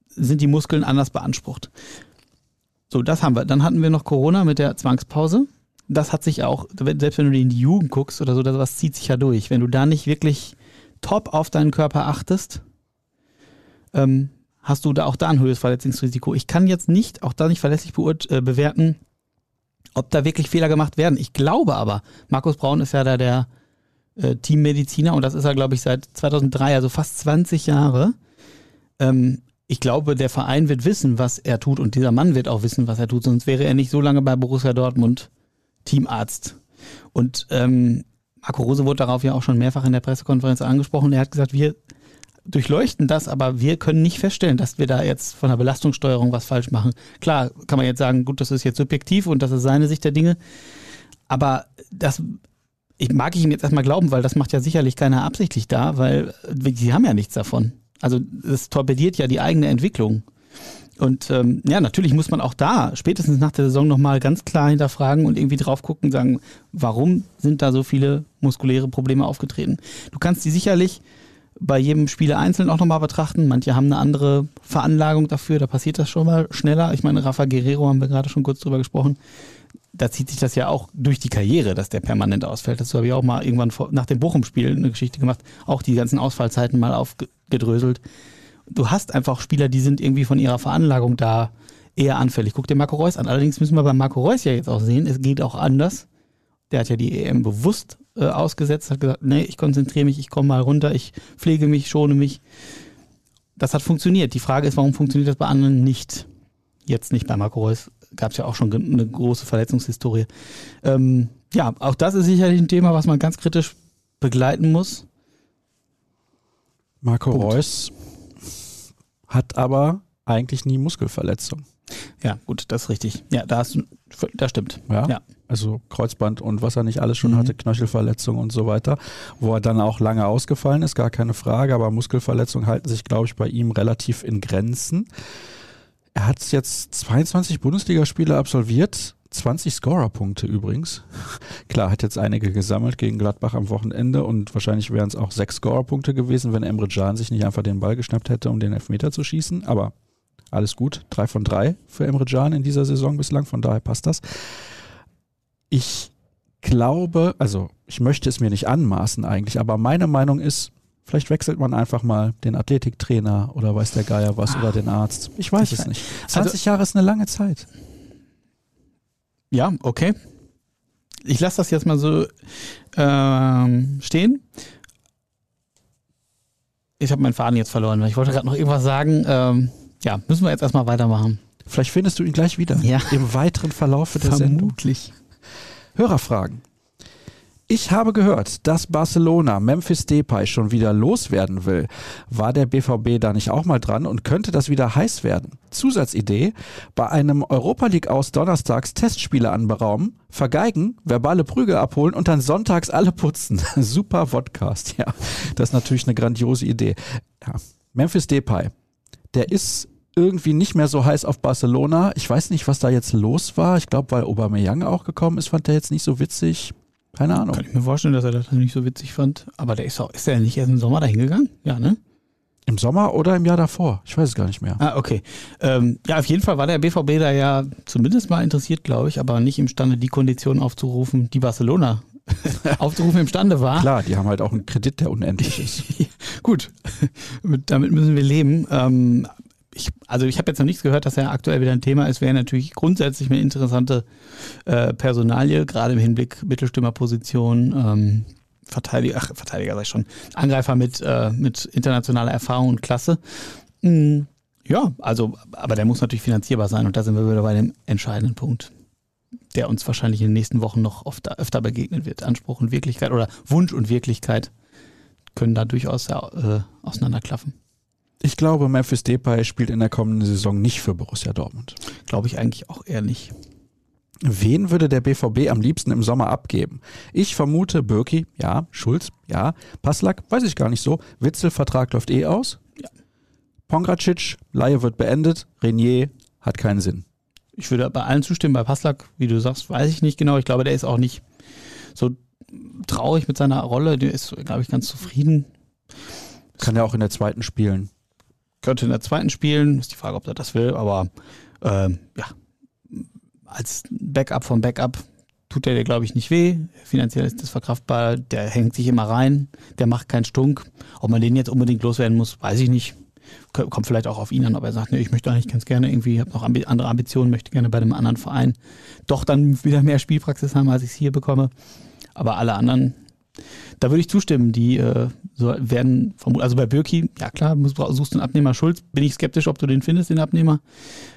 sind die Muskeln anders beansprucht. So, das haben wir. Dann hatten wir noch Corona mit der Zwangspause. Das hat sich auch, selbst wenn du in die Jugend guckst oder so, das zieht sich ja durch. Wenn du da nicht wirklich top auf deinen Körper achtest, ähm, hast du da auch da ein höheres Verletzungsrisiko. Ich kann jetzt nicht, auch da nicht verlässlich äh, bewerten, ob da wirklich Fehler gemacht werden. Ich glaube aber, Markus Braun ist ja da der äh, Teammediziner und das ist er, glaube ich, seit 2003, also fast 20 Jahre. Ähm, ich glaube, der Verein wird wissen, was er tut und dieser Mann wird auch wissen, was er tut, sonst wäre er nicht so lange bei Borussia Dortmund Teamarzt. Und ähm, Marco Rose wurde darauf ja auch schon mehrfach in der Pressekonferenz angesprochen. Er hat gesagt, wir durchleuchten das, aber wir können nicht feststellen, dass wir da jetzt von der Belastungssteuerung was falsch machen. Klar, kann man jetzt sagen, gut, das ist jetzt subjektiv und das ist seine Sicht der Dinge, aber das ich mag ich ihm jetzt erstmal glauben, weil das macht ja sicherlich keiner absichtlich da, weil sie haben ja nichts davon. Also es torpediert ja die eigene Entwicklung. Und ähm, ja, natürlich muss man auch da spätestens nach der Saison nochmal ganz klar hinterfragen und irgendwie drauf gucken und sagen, warum sind da so viele muskuläre Probleme aufgetreten? Du kannst die sicherlich bei jedem Spieler einzeln auch nochmal betrachten. Manche haben eine andere Veranlagung dafür, da passiert das schon mal schneller. Ich meine, Rafa Guerrero haben wir gerade schon kurz drüber gesprochen. Da zieht sich das ja auch durch die Karriere, dass der permanent ausfällt. Dazu habe ich auch mal irgendwann vor, nach dem Bochum-Spiel eine Geschichte gemacht, auch die ganzen Ausfallzeiten mal aufgedröselt. Du hast einfach Spieler, die sind irgendwie von ihrer Veranlagung da eher anfällig. Guck dir Marco Reus an. Allerdings müssen wir bei Marco Reus ja jetzt auch sehen, es geht auch anders. Der hat ja die EM bewusst äh, ausgesetzt, hat gesagt, nee, ich konzentriere mich, ich komme mal runter, ich pflege mich, schone mich. Das hat funktioniert. Die Frage ist, warum funktioniert das bei anderen nicht? Jetzt nicht bei Marco Reus. Gab es ja auch schon eine große Verletzungshistorie. Ähm, ja, auch das ist sicherlich ein Thema, was man ganz kritisch begleiten muss. Marco Punkt. Reus hat aber eigentlich nie Muskelverletzung. Ja, gut, das ist richtig. Ja, da hast du, das stimmt. Ja, ja. Also Kreuzband und was er nicht alles schon mhm. hatte, Knöchelverletzung und so weiter, wo er dann auch lange ausgefallen ist, gar keine Frage, aber Muskelverletzungen halten sich, glaube ich, bei ihm relativ in Grenzen. Er hat jetzt 22 Bundesligaspiele absolviert, 20 Scorerpunkte übrigens. Klar, hat jetzt einige gesammelt gegen Gladbach am Wochenende und wahrscheinlich wären es auch sechs Scorerpunkte gewesen, wenn Emre Can sich nicht einfach den Ball geschnappt hätte, um den Elfmeter zu schießen. Aber alles gut. Drei von drei für Emre Can in dieser Saison bislang, von daher passt das. Ich glaube, also ich möchte es mir nicht anmaßen eigentlich, aber meine Meinung ist, Vielleicht wechselt man einfach mal den Athletiktrainer oder weiß der Geier was oder den Arzt. Ich weiß es nicht. 20 also, Jahre ist eine lange Zeit. Ja, okay. Ich lasse das jetzt mal so ähm, stehen. Ich habe meinen Faden jetzt verloren. Ich wollte gerade noch irgendwas sagen. Ähm, ja, müssen wir jetzt erstmal weitermachen. Vielleicht findest du ihn gleich wieder. Ja. Im weiteren Verlauf der Vermutlich. Sendung. Hörerfragen. Ich habe gehört, dass Barcelona Memphis Depay schon wieder loswerden will. War der BVB da nicht auch mal dran und könnte das wieder heiß werden? Zusatzidee, bei einem Europa League aus donnerstags Testspiele anberaumen, vergeigen, verbale Prügel abholen und dann sonntags alle putzen. Super Podcast, ja. Das ist natürlich eine grandiose Idee. Ja. Memphis Depay, der ist irgendwie nicht mehr so heiß auf Barcelona. Ich weiß nicht, was da jetzt los war. Ich glaube, weil Aubameyang auch gekommen ist, fand der jetzt nicht so witzig. Keine Ahnung. Kann ich mir vorstellen, dass er das nicht so witzig fand. Aber der ist auch, ist er nicht erst im Sommer dahin gegangen? Ja, ne? Im Sommer oder im Jahr davor? Ich weiß es gar nicht mehr. Ah, okay. Ähm, ja, auf jeden Fall war der BVB da ja zumindest mal interessiert, glaube ich, aber nicht imstande, die Konditionen aufzurufen, die Barcelona aufzurufen imstande war. Klar, die haben halt auch einen Kredit, der unendlich ist. Gut, damit müssen wir leben. Ähm, ich, also ich habe jetzt noch nichts gehört, dass er aktuell wieder ein Thema ist. Wäre natürlich grundsätzlich eine interessante äh, Personalie, gerade im Hinblick Mittelstürmerposition, ähm, Verteidiger, ach, Verteidiger sag ich schon, Angreifer mit, äh, mit internationaler Erfahrung und Klasse. Mhm. Ja, also, aber der muss natürlich finanzierbar sein und da sind wir wieder bei dem entscheidenden Punkt, der uns wahrscheinlich in den nächsten Wochen noch oft, öfter begegnen wird. Anspruch und Wirklichkeit oder Wunsch und Wirklichkeit können da durchaus äh, auseinanderklaffen. Ich glaube, Memphis Depay spielt in der kommenden Saison nicht für Borussia Dortmund. Glaube ich eigentlich auch eher nicht. Wen würde der BVB am liebsten im Sommer abgeben? Ich vermute Birki, ja, Schulz, ja, Passlack, weiß ich gar nicht so. Witzel, Vertrag läuft eh aus. Ja. Pongracic, Laie wird beendet. Renier hat keinen Sinn. Ich würde bei allen zustimmen. Bei Passlack, wie du sagst, weiß ich nicht genau. Ich glaube, der ist auch nicht so traurig mit seiner Rolle. Der ist, glaube ich, ganz zufrieden. Kann ja auch in der zweiten spielen könnte in der zweiten spielen. Ist die Frage, ob er das will, aber ähm, ja, als Backup vom Backup tut der dir, glaube ich, nicht weh. Finanziell ist das verkraftbar. Der hängt sich immer rein. Der macht keinen Stunk. Ob man den jetzt unbedingt loswerden muss, weiß ich nicht. Kommt vielleicht auch auf ihn an, ob er sagt, nee, ich möchte eigentlich ganz gerne irgendwie, habe noch andere Ambitionen, möchte gerne bei einem anderen Verein doch dann wieder mehr Spielpraxis haben, als ich es hier bekomme. Aber alle anderen da würde ich zustimmen. Die äh, so werden also bei Birki, ja klar, suchst du einen Abnehmer. Schulz, bin ich skeptisch, ob du den findest, den Abnehmer.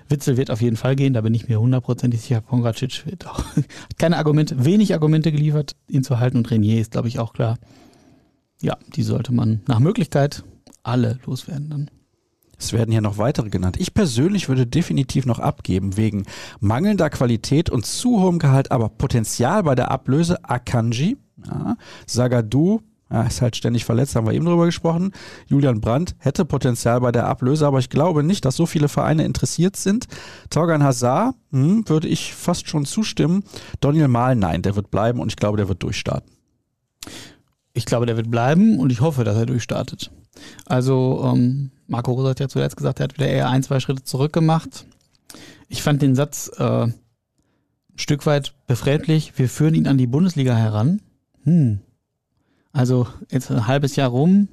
Witzel wird auf jeden Fall gehen, da bin ich mir hundertprozentig sicher. Pongracic wird auch, hat keine Argumente, wenig Argumente geliefert, ihn zu halten und Renier ist, glaube ich, auch klar. Ja, die sollte man nach Möglichkeit alle loswerden dann. Es werden hier noch weitere genannt. Ich persönlich würde definitiv noch abgeben, wegen mangelnder Qualität und zu hohem Gehalt, aber Potenzial bei der Ablöse Akanji, ja, Sagadu, ja, ist halt ständig verletzt, haben wir eben drüber gesprochen. Julian Brandt hätte Potenzial bei der Ablöse, aber ich glaube nicht, dass so viele Vereine interessiert sind. Torgan Hazard hm, würde ich fast schon zustimmen. Daniel Mahl, nein, der wird bleiben und ich glaube, der wird durchstarten. Ich glaube, der wird bleiben und ich hoffe, dass er durchstartet. Also, ähm, Marco Rose hat ja zuletzt gesagt, er hat wieder eher ein, zwei Schritte zurück gemacht. Ich fand den Satz äh, ein Stück weit befremdlich. Wir führen ihn an die Bundesliga heran. Hm. Also jetzt ein halbes Jahr rum.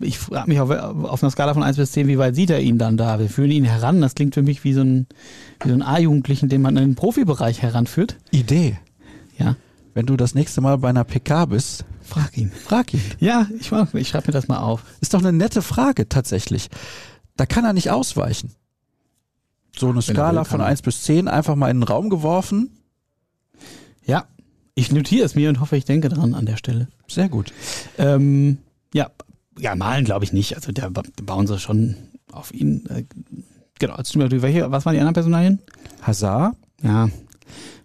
Ich frage mich auf, auf, einer Skala von 1 bis 10, wie weit sieht er ihn dann da? Wir führen ihn heran. Das klingt für mich wie so ein, wie so ein A-Jugendlichen, den man in den Profibereich heranführt. Idee. Ja. Wenn du das nächste Mal bei einer PK bist, frag ihn. Frag ihn. Ja, ich, ich schreibe mir das mal auf. Ist doch eine nette Frage tatsächlich. Da kann er nicht ausweichen. So eine Skala will, von 1 bis 10 einfach mal in den Raum geworfen. Ja, ich notiere es mir und hoffe, ich denke dran an der Stelle. Sehr gut. Ähm, ja, ja, malen glaube ich nicht. Also da bauen sie schon auf ihn. Äh, genau, welche, was waren die anderen Personalien? Hazard. Ja,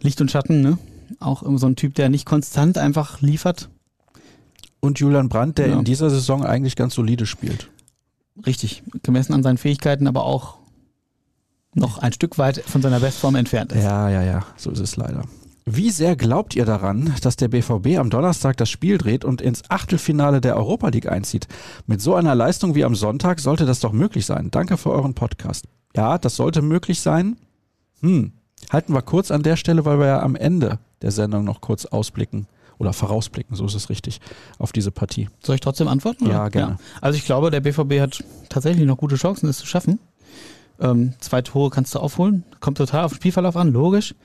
Licht und Schatten, ne? Auch so ein Typ, der nicht konstant einfach liefert. Und Julian Brandt, der ja. in dieser Saison eigentlich ganz solide spielt. Richtig, gemessen an seinen Fähigkeiten, aber auch noch ein Stück weit von seiner Bestform entfernt ist. Ja, ja, ja, so ist es leider. Wie sehr glaubt ihr daran, dass der BVB am Donnerstag das Spiel dreht und ins Achtelfinale der Europa League einzieht? Mit so einer Leistung wie am Sonntag sollte das doch möglich sein. Danke für euren Podcast. Ja, das sollte möglich sein. Hm. Halten wir kurz an der Stelle, weil wir ja am Ende der Sendung noch kurz ausblicken oder vorausblicken, so ist es richtig, auf diese Partie. Soll ich trotzdem antworten? Oder? Ja, gerne. Ja. Also ich glaube, der BVB hat tatsächlich noch gute Chancen, es zu schaffen. Ähm, zwei Tore kannst du aufholen. Kommt total auf den Spielverlauf an, logisch.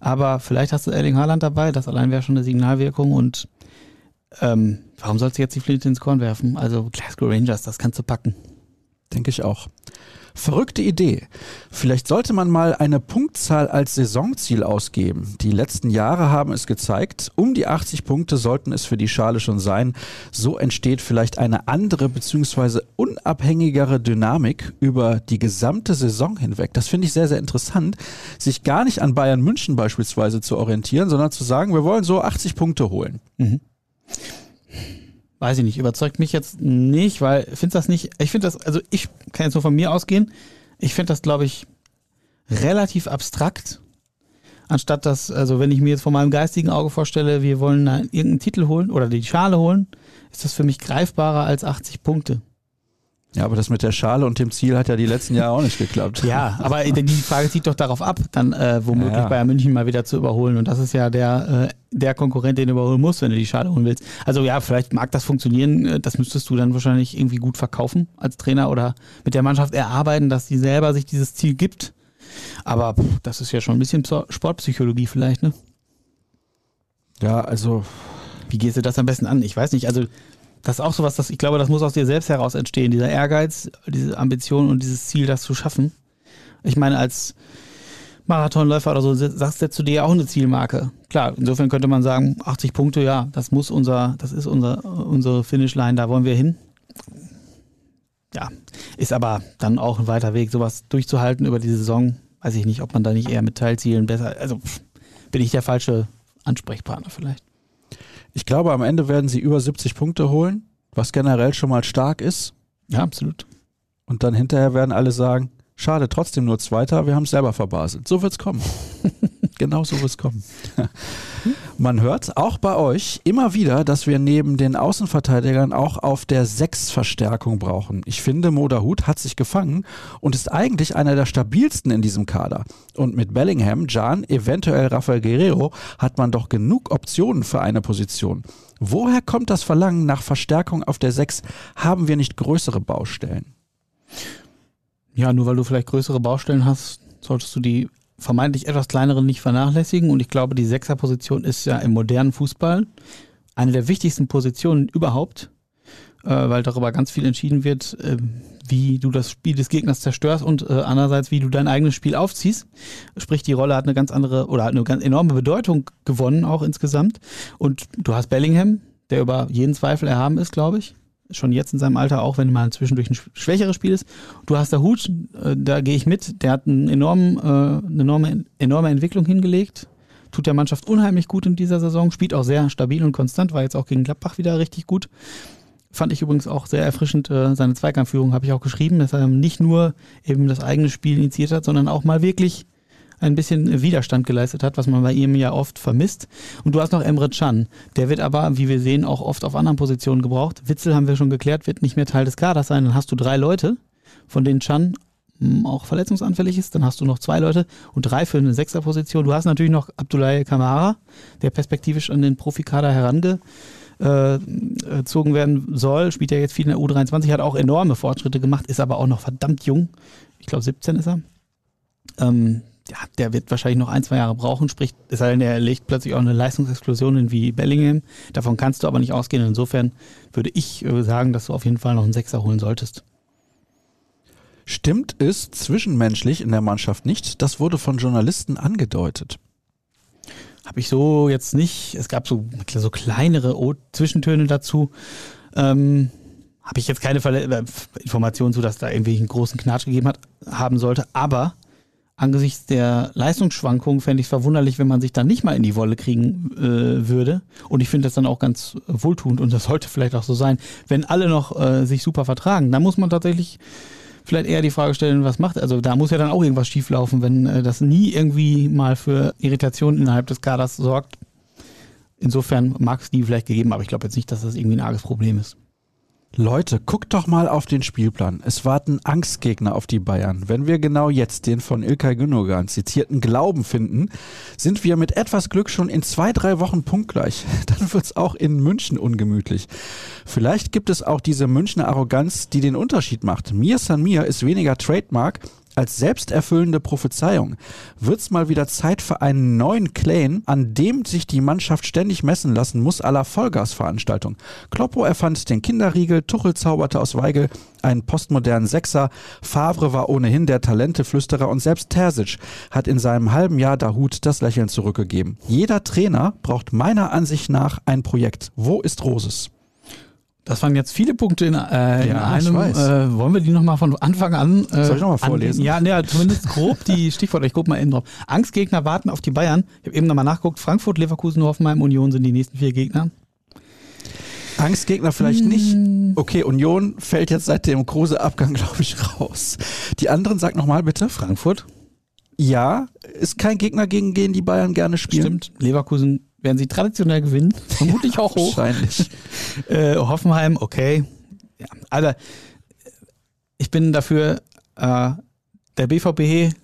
Aber vielleicht hast du Erling Haaland dabei. Das allein wäre schon eine Signalwirkung. Und ähm, warum sollst du jetzt die Flinte ins Korn werfen? Also Glasgow Rangers, das kannst du packen. Denke ich auch. Verrückte Idee. Vielleicht sollte man mal eine Punktzahl als Saisonziel ausgeben. Die letzten Jahre haben es gezeigt, um die 80 Punkte sollten es für die Schale schon sein. So entsteht vielleicht eine andere bzw. unabhängigere Dynamik über die gesamte Saison hinweg. Das finde ich sehr, sehr interessant, sich gar nicht an Bayern München beispielsweise zu orientieren, sondern zu sagen, wir wollen so 80 Punkte holen. Mhm weiß ich nicht, überzeugt mich jetzt nicht, weil ich finde das nicht, ich finde das, also ich kann jetzt nur von mir ausgehen, ich finde das, glaube ich, relativ abstrakt, anstatt dass, also wenn ich mir jetzt von meinem geistigen Auge vorstelle, wir wollen irgendeinen Titel holen oder die Schale holen, ist das für mich greifbarer als 80 Punkte. Ja, aber das mit der Schale und dem Ziel hat ja die letzten Jahre auch nicht geklappt. Ja, aber die Frage zieht doch darauf ab, dann äh, womöglich ja, ja. Bayern München mal wieder zu überholen. Und das ist ja der, äh, der Konkurrent, den du überholen musst, wenn du die Schale holen willst. Also ja, vielleicht mag das funktionieren. Äh, das müsstest du dann wahrscheinlich irgendwie gut verkaufen als Trainer oder mit der Mannschaft erarbeiten, dass sie selber sich dieses Ziel gibt. Aber pff, das ist ja schon ein bisschen Sportpsychologie vielleicht, ne? Ja, also. Wie gehst du das am besten an? Ich weiß nicht. Also das ist auch sowas, das, ich glaube, das muss aus dir selbst heraus entstehen, dieser Ehrgeiz, diese Ambition und dieses Ziel, das zu schaffen. Ich meine, als Marathonläufer oder so sagst setzt du dir ja auch eine Zielmarke. Klar, insofern könnte man sagen, 80 Punkte, ja, das muss unser, das ist unser, unsere Finishline, da wollen wir hin. Ja, ist aber dann auch ein weiter Weg, sowas durchzuhalten über die Saison. Weiß ich nicht, ob man da nicht eher mit Teilzielen besser, also bin ich der falsche Ansprechpartner vielleicht. Ich glaube, am Ende werden sie über 70 Punkte holen, was generell schon mal stark ist. Ja, absolut. Und dann hinterher werden alle sagen, schade, trotzdem nur Zweiter, wir haben es selber verbaselt. So wird es kommen. genau so wird es kommen. Man hört auch bei euch immer wieder, dass wir neben den Außenverteidigern auch auf der Sechs-Verstärkung brauchen. Ich finde, Moderhut hat sich gefangen und ist eigentlich einer der stabilsten in diesem Kader. Und mit Bellingham, Jan, eventuell Rafael Guerrero hat man doch genug Optionen für eine Position. Woher kommt das Verlangen nach Verstärkung auf der Sechs? Haben wir nicht größere Baustellen? Ja, nur weil du vielleicht größere Baustellen hast, solltest du die vermeintlich etwas kleineren nicht vernachlässigen. Und ich glaube, die Sechserposition ist ja im modernen Fußball eine der wichtigsten Positionen überhaupt, äh, weil darüber ganz viel entschieden wird, äh, wie du das Spiel des Gegners zerstörst und äh, andererseits, wie du dein eigenes Spiel aufziehst. Sprich, die Rolle hat eine ganz andere oder hat eine ganz enorme Bedeutung gewonnen, auch insgesamt. Und du hast Bellingham, der über jeden Zweifel erhaben ist, glaube ich schon jetzt in seinem Alter, auch wenn mal zwischendurch ein schwächeres Spiel ist. Du hast der Hut, äh, da gehe ich mit, der hat einen enormen, äh, eine enorme, enorme Entwicklung hingelegt. Tut der Mannschaft unheimlich gut in dieser Saison, spielt auch sehr stabil und konstant, war jetzt auch gegen Gladbach wieder richtig gut. Fand ich übrigens auch sehr erfrischend, äh, seine Zweikampfführung habe ich auch geschrieben, dass er nicht nur eben das eigene Spiel initiiert hat, sondern auch mal wirklich ein bisschen Widerstand geleistet hat, was man bei ihm ja oft vermisst. Und du hast noch Emre Can. Der wird aber, wie wir sehen, auch oft auf anderen Positionen gebraucht. Witzel haben wir schon geklärt, wird nicht mehr Teil des Kaders sein. Dann hast du drei Leute, von denen Can hm, auch verletzungsanfällig ist. Dann hast du noch zwei Leute und drei für eine Sechserposition. Du hast natürlich noch Abdoulaye Kamara, der perspektivisch an den Profikader herange gezogen werden soll, spielt ja jetzt viel in der U23, hat auch enorme Fortschritte gemacht, ist aber auch noch verdammt jung. Ich glaube 17 ist er. Ähm, ja, der wird wahrscheinlich noch ein, zwei Jahre brauchen, sprich, es sei denn, er legt plötzlich auch eine Leistungsexplosion in wie Bellingham. Davon kannst du aber nicht ausgehen. Insofern würde ich äh, sagen, dass du auf jeden Fall noch einen Sechser holen solltest. Stimmt es zwischenmenschlich in der Mannschaft nicht? Das wurde von Journalisten angedeutet. Habe ich so jetzt nicht. Es gab so, so kleinere o Zwischentöne dazu. Ähm, Habe ich jetzt keine Verle äh, Informationen zu, dass da irgendwie einen großen Knatsch gegeben hat, haben sollte. Aber angesichts der Leistungsschwankungen fände ich es verwunderlich, wenn man sich dann nicht mal in die Wolle kriegen äh, würde. Und ich finde das dann auch ganz wohltuend und das sollte vielleicht auch so sein. Wenn alle noch äh, sich super vertragen, dann muss man tatsächlich vielleicht eher die Frage stellen, was macht, also da muss ja dann auch irgendwas schieflaufen, wenn äh, das nie irgendwie mal für Irritation innerhalb des Kaders sorgt. Insofern mag es die vielleicht gegeben, aber ich glaube jetzt nicht, dass das irgendwie ein arges Problem ist. Leute, guckt doch mal auf den Spielplan. Es warten Angstgegner auf die Bayern. Wenn wir genau jetzt den von Ilkay Gündogan zitierten Glauben finden, sind wir mit etwas Glück schon in zwei, drei Wochen punktgleich. Dann wird's auch in München ungemütlich. Vielleicht gibt es auch diese Münchner Arroganz, die den Unterschied macht. Mir San Mir ist weniger Trademark als selbsterfüllende Prophezeiung wird's mal wieder Zeit für einen neuen Claim, an dem sich die Mannschaft ständig messen lassen muss, aller Vollgasveranstaltung. Kloppo erfand den Kinderriegel, Tuchel zauberte aus Weigel einen postmodernen Sechser, Favre war ohnehin der Talenteflüsterer und selbst Terzic hat in seinem halben Jahr Dahut das Lächeln zurückgegeben. Jeder Trainer braucht meiner Ansicht nach ein Projekt. Wo ist Roses? Das waren jetzt viele Punkte in, äh, in einem. Äh, wollen wir die nochmal von Anfang an? Äh, Soll ich nochmal vorlesen? An, ja, ja, zumindest grob die Stichworte. Ich gucke mal eben drauf. Angstgegner warten auf die Bayern. Ich habe eben nochmal nachgeguckt. Frankfurt, Leverkusen, Hoffenheim, Union sind die nächsten vier Gegner. Angstgegner vielleicht nicht. Hm. Okay, Union fällt jetzt seit dem Kruse-Abgang, glaube ich, raus. Die anderen, sag nochmal bitte. Frankfurt. Ja, ist kein Gegner, gegen den die Bayern gerne spielen. Stimmt. Leverkusen werden sie traditionell gewinnen. Vermutlich auch hoch. Wahrscheinlich. äh, Hoffenheim, okay. Ja, also, ich bin dafür, äh, der BVB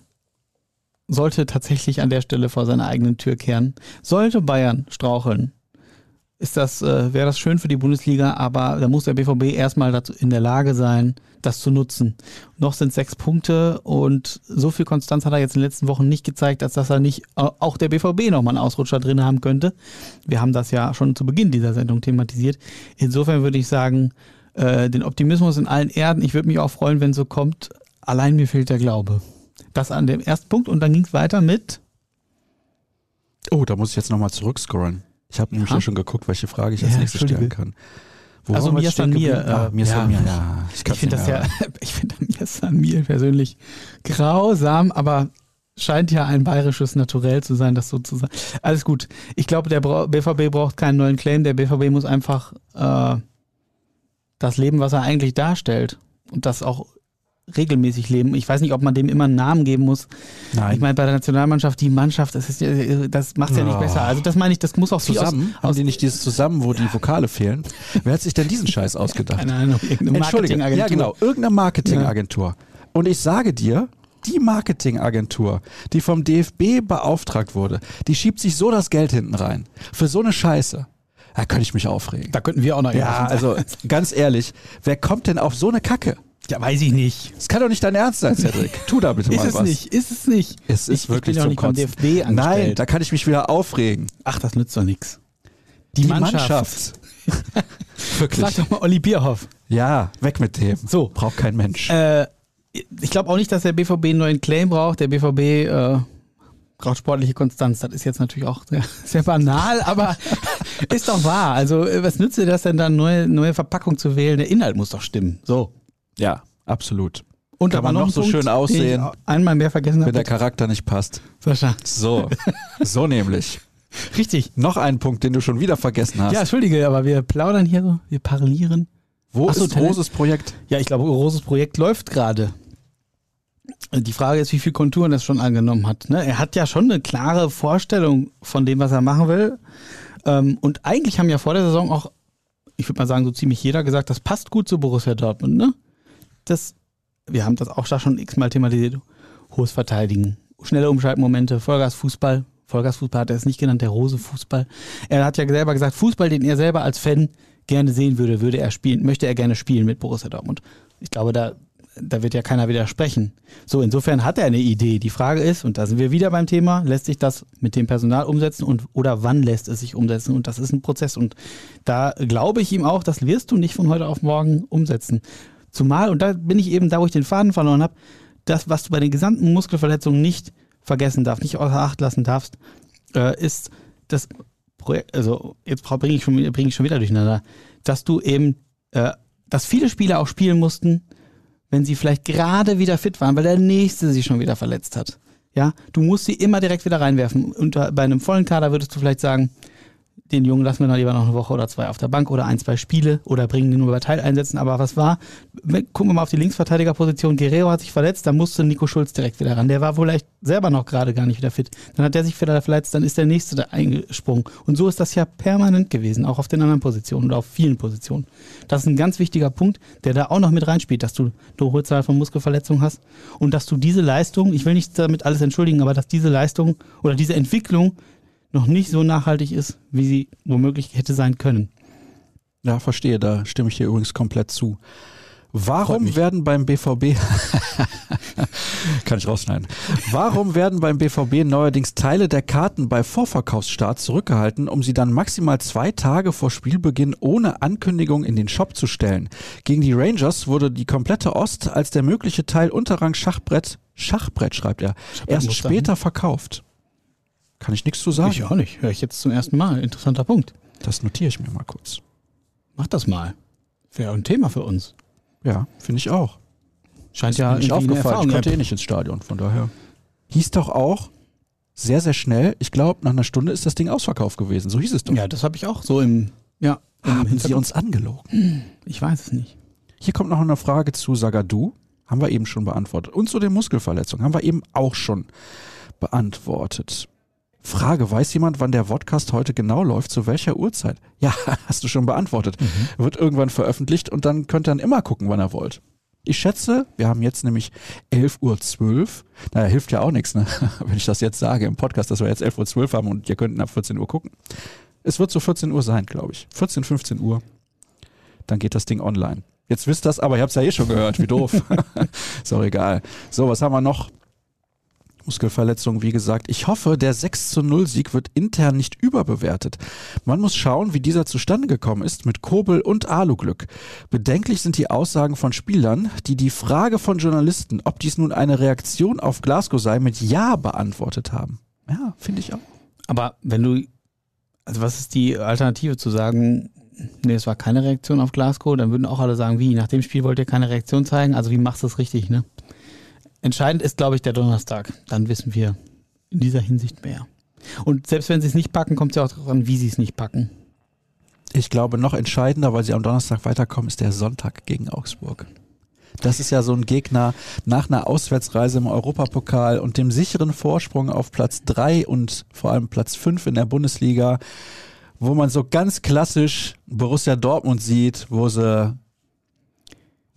sollte tatsächlich an der Stelle vor seiner eigenen Tür kehren. Sollte Bayern straucheln, ist das, äh, wäre das schön für die Bundesliga, aber da muss der BVB erstmal dazu in der Lage sein, das zu nutzen. Noch sind sechs Punkte und so viel Konstanz hat er jetzt in den letzten Wochen nicht gezeigt, dass er nicht auch der BVB nochmal einen Ausrutscher drin haben könnte. Wir haben das ja schon zu Beginn dieser Sendung thematisiert. Insofern würde ich sagen, äh, den Optimismus in allen Erden. Ich würde mich auch freuen, wenn so kommt. Allein mir fehlt der Glaube. Das an dem ersten Punkt und dann ging es weiter mit. Oh, da muss ich jetzt nochmal zurückscrollen. Ich habe nämlich ja schon geguckt, welche Frage ich als ja, nächstes stellen kann. Wo also mir ist an mir. Ah, mir an mir, ja. Ich, ich finde das ja, ich finde mir ist an mir persönlich grausam, aber scheint ja ein bayerisches Naturell zu sein, das sozusagen. Alles gut. Ich glaube, der BVB braucht keinen neuen Claim. Der BVB muss einfach äh, das Leben, was er eigentlich darstellt und das auch regelmäßig leben. Ich weiß nicht, ob man dem immer einen Namen geben muss. Nein. Ich meine, bei der Nationalmannschaft, die Mannschaft, das, ist, das macht es ja nicht oh. besser. Also das meine ich, das muss auch zusammen. Viel aus, haben die nicht dieses zusammen, wo die Vokale fehlen? Wer hat sich denn diesen Scheiß ausgedacht? Keine Ahnung, irgendeine Marketingagentur. Ja, genau, irgendeine Marketingagentur. Ja. Und ich sage dir, die Marketingagentur, die vom DFB beauftragt wurde, die schiebt sich so das Geld hinten rein. Für so eine Scheiße. Da könnte ich mich aufregen. Da könnten wir auch noch Ja, also ganz ehrlich, wer kommt denn auf so eine Kacke? Ja, weiß ich nicht. Es kann doch nicht dein Ernst sein, Cedric. Tu da bitte mal was. Ist es nicht, ist es nicht. Es ist ich, wirklich ich bin zum nicht Kotzen. DFB angestellt. Nein, da kann ich mich wieder aufregen. Ach, das nützt doch nichts. Die, Die Mannschaft. Mannschaft. wirklich. Sag doch mal Olli Bierhoff. Ja, weg mit dem. So. Braucht kein Mensch. Äh, ich glaube auch nicht, dass der BVB einen neuen Claim braucht. Der BVB äh, braucht sportliche Konstanz. Das ist jetzt natürlich auch sehr, sehr banal, aber Ist doch wahr. Also, äh, was nützt dir das denn dann, neue, neue Verpackung zu wählen? Der Inhalt muss doch stimmen. So. Ja, absolut. Und Kann man noch ein so Punkt, schön aussehen. Einmal mehr vergessen Wenn der. Charakter nicht passt. Sascha. So, so nämlich. Richtig. Noch einen Punkt, den du schon wieder vergessen hast. Ja, entschuldige, aber wir plaudern hier so, wir parlieren. Wo Ach so, ist Talent- Roses Projekt? Ja, ich glaube, Roses Projekt läuft gerade. Die Frage ist, wie viel Konturen das schon angenommen hat. Ne? Er hat ja schon eine klare Vorstellung von dem, was er machen will. Ähm, und eigentlich haben ja vor der Saison auch, ich würde mal sagen, so ziemlich jeder gesagt, das passt gut zu Borussia Dortmund. Ne? Das, wir haben das auch schon x-mal thematisiert. Hohes Verteidigen, schnelle Umschaltmomente, Vollgasfußball. Vollgasfußball hat er es nicht genannt, der Rose-Fußball. Er hat ja selber gesagt, Fußball, den er selber als Fan gerne sehen würde, würde er spielen, möchte er gerne spielen mit Borussia Dortmund. Ich glaube, da, da wird ja keiner widersprechen. So, insofern hat er eine Idee. Die Frage ist, und da sind wir wieder beim Thema, lässt sich das mit dem Personal umsetzen und oder wann lässt es sich umsetzen? Und das ist ein Prozess. Und da glaube ich ihm auch, das wirst du nicht von heute auf morgen umsetzen. Zumal, und da bin ich eben da, wo ich den Faden verloren habe, das, was du bei den gesamten Muskelverletzungen nicht vergessen darfst, nicht außer Acht lassen darfst, äh, ist das Projekt, also jetzt bringe ich, schon, bring ich schon wieder durcheinander, dass du eben, äh, dass viele Spieler auch spielen mussten, wenn sie vielleicht gerade wieder fit waren, weil der nächste sich schon wieder verletzt hat. Ja, du musst sie immer direkt wieder reinwerfen. Und bei einem vollen Kader würdest du vielleicht sagen, den Jungen lassen wir noch lieber noch eine Woche oder zwei auf der Bank oder ein, zwei Spiele oder bringen den nur bei Teileinsätzen. Aber was war? Gucken wir mal auf die Linksverteidigerposition. Guerrero hat sich verletzt, da musste Nico Schulz direkt wieder ran. Der war vielleicht selber noch gerade gar nicht wieder fit. Dann hat der sich wieder verletzt, dann ist der nächste da eingesprungen. Und so ist das ja permanent gewesen, auch auf den anderen Positionen oder auf vielen Positionen. Das ist ein ganz wichtiger Punkt, der da auch noch mit reinspielt, dass du eine hohe Zahl von Muskelverletzungen hast und dass du diese Leistung, ich will nicht damit alles entschuldigen, aber dass diese Leistung oder diese Entwicklung noch nicht so nachhaltig ist, wie sie womöglich hätte sein können. Ja, verstehe, da stimme ich dir übrigens komplett zu. Warum werden beim BVB kann ich rausschneiden. Warum werden beim BVB neuerdings Teile der Karten bei Vorverkaufsstart zurückgehalten, um sie dann maximal zwei Tage vor Spielbeginn ohne Ankündigung in den Shop zu stellen? Gegen die Rangers wurde die komplette Ost als der mögliche Teil Unterrang Schachbrett, Schachbrett schreibt er, erst muss später verkauft. Kann ich nichts zu sagen. Ich auch nicht. Höre ich jetzt zum ersten Mal. Interessanter Punkt. Das notiere ich mir mal kurz. Mach das mal. Wäre ein Thema für uns. Ja, finde ich auch. Scheint ja nicht aufgefallen. Ich konnte eh nicht ins Stadion, von daher. Hieß doch auch sehr, sehr schnell. Ich glaube, nach einer Stunde ist das Ding ausverkauft gewesen. So hieß es doch. Ja, das habe ich auch so im. Ja, im Haben Sie uns angelogen? Ich weiß es nicht. Hier kommt noch eine Frage zu Sagadu. Haben wir eben schon beantwortet. Und zu den Muskelverletzungen haben wir eben auch schon beantwortet. Frage, weiß jemand, wann der Podcast heute genau läuft? Zu welcher Uhrzeit? Ja, hast du schon beantwortet. Wird irgendwann veröffentlicht und dann könnt ihr dann immer gucken, wann ihr wollt. Ich schätze, wir haben jetzt nämlich 11.12 Uhr. Naja, hilft ja auch nichts, ne? wenn ich das jetzt sage im Podcast, dass wir jetzt 11.12 Uhr haben und ihr könnt ab 14 Uhr gucken. Es wird so 14 Uhr sein, glaube ich. 14, 15 Uhr. Dann geht das Ding online. Jetzt wisst ihr das, aber ihr habt es ja eh schon gehört. Wie doof. Ist auch egal. So, was haben wir noch? Muskelverletzung, wie gesagt. Ich hoffe, der 6 zu 0 Sieg wird intern nicht überbewertet. Man muss schauen, wie dieser zustande gekommen ist mit Kobel und Aluglück. Bedenklich sind die Aussagen von Spielern, die die Frage von Journalisten, ob dies nun eine Reaktion auf Glasgow sei, mit Ja beantwortet haben. Ja, finde ich auch. Aber wenn du. Also, was ist die Alternative zu sagen, nee, es war keine Reaktion auf Glasgow? Dann würden auch alle sagen, wie? Nach dem Spiel wollt ihr keine Reaktion zeigen? Also, wie machst du es richtig, ne? Entscheidend ist, glaube ich, der Donnerstag. Dann wissen wir in dieser Hinsicht mehr. Und selbst wenn sie es nicht packen, kommt es ja auch darauf an, wie sie es nicht packen. Ich glaube, noch entscheidender, weil sie am Donnerstag weiterkommen, ist der Sonntag gegen Augsburg. Das ist ja so ein Gegner nach einer Auswärtsreise im Europapokal und dem sicheren Vorsprung auf Platz drei und vor allem Platz fünf in der Bundesliga, wo man so ganz klassisch Borussia Dortmund sieht, wo sie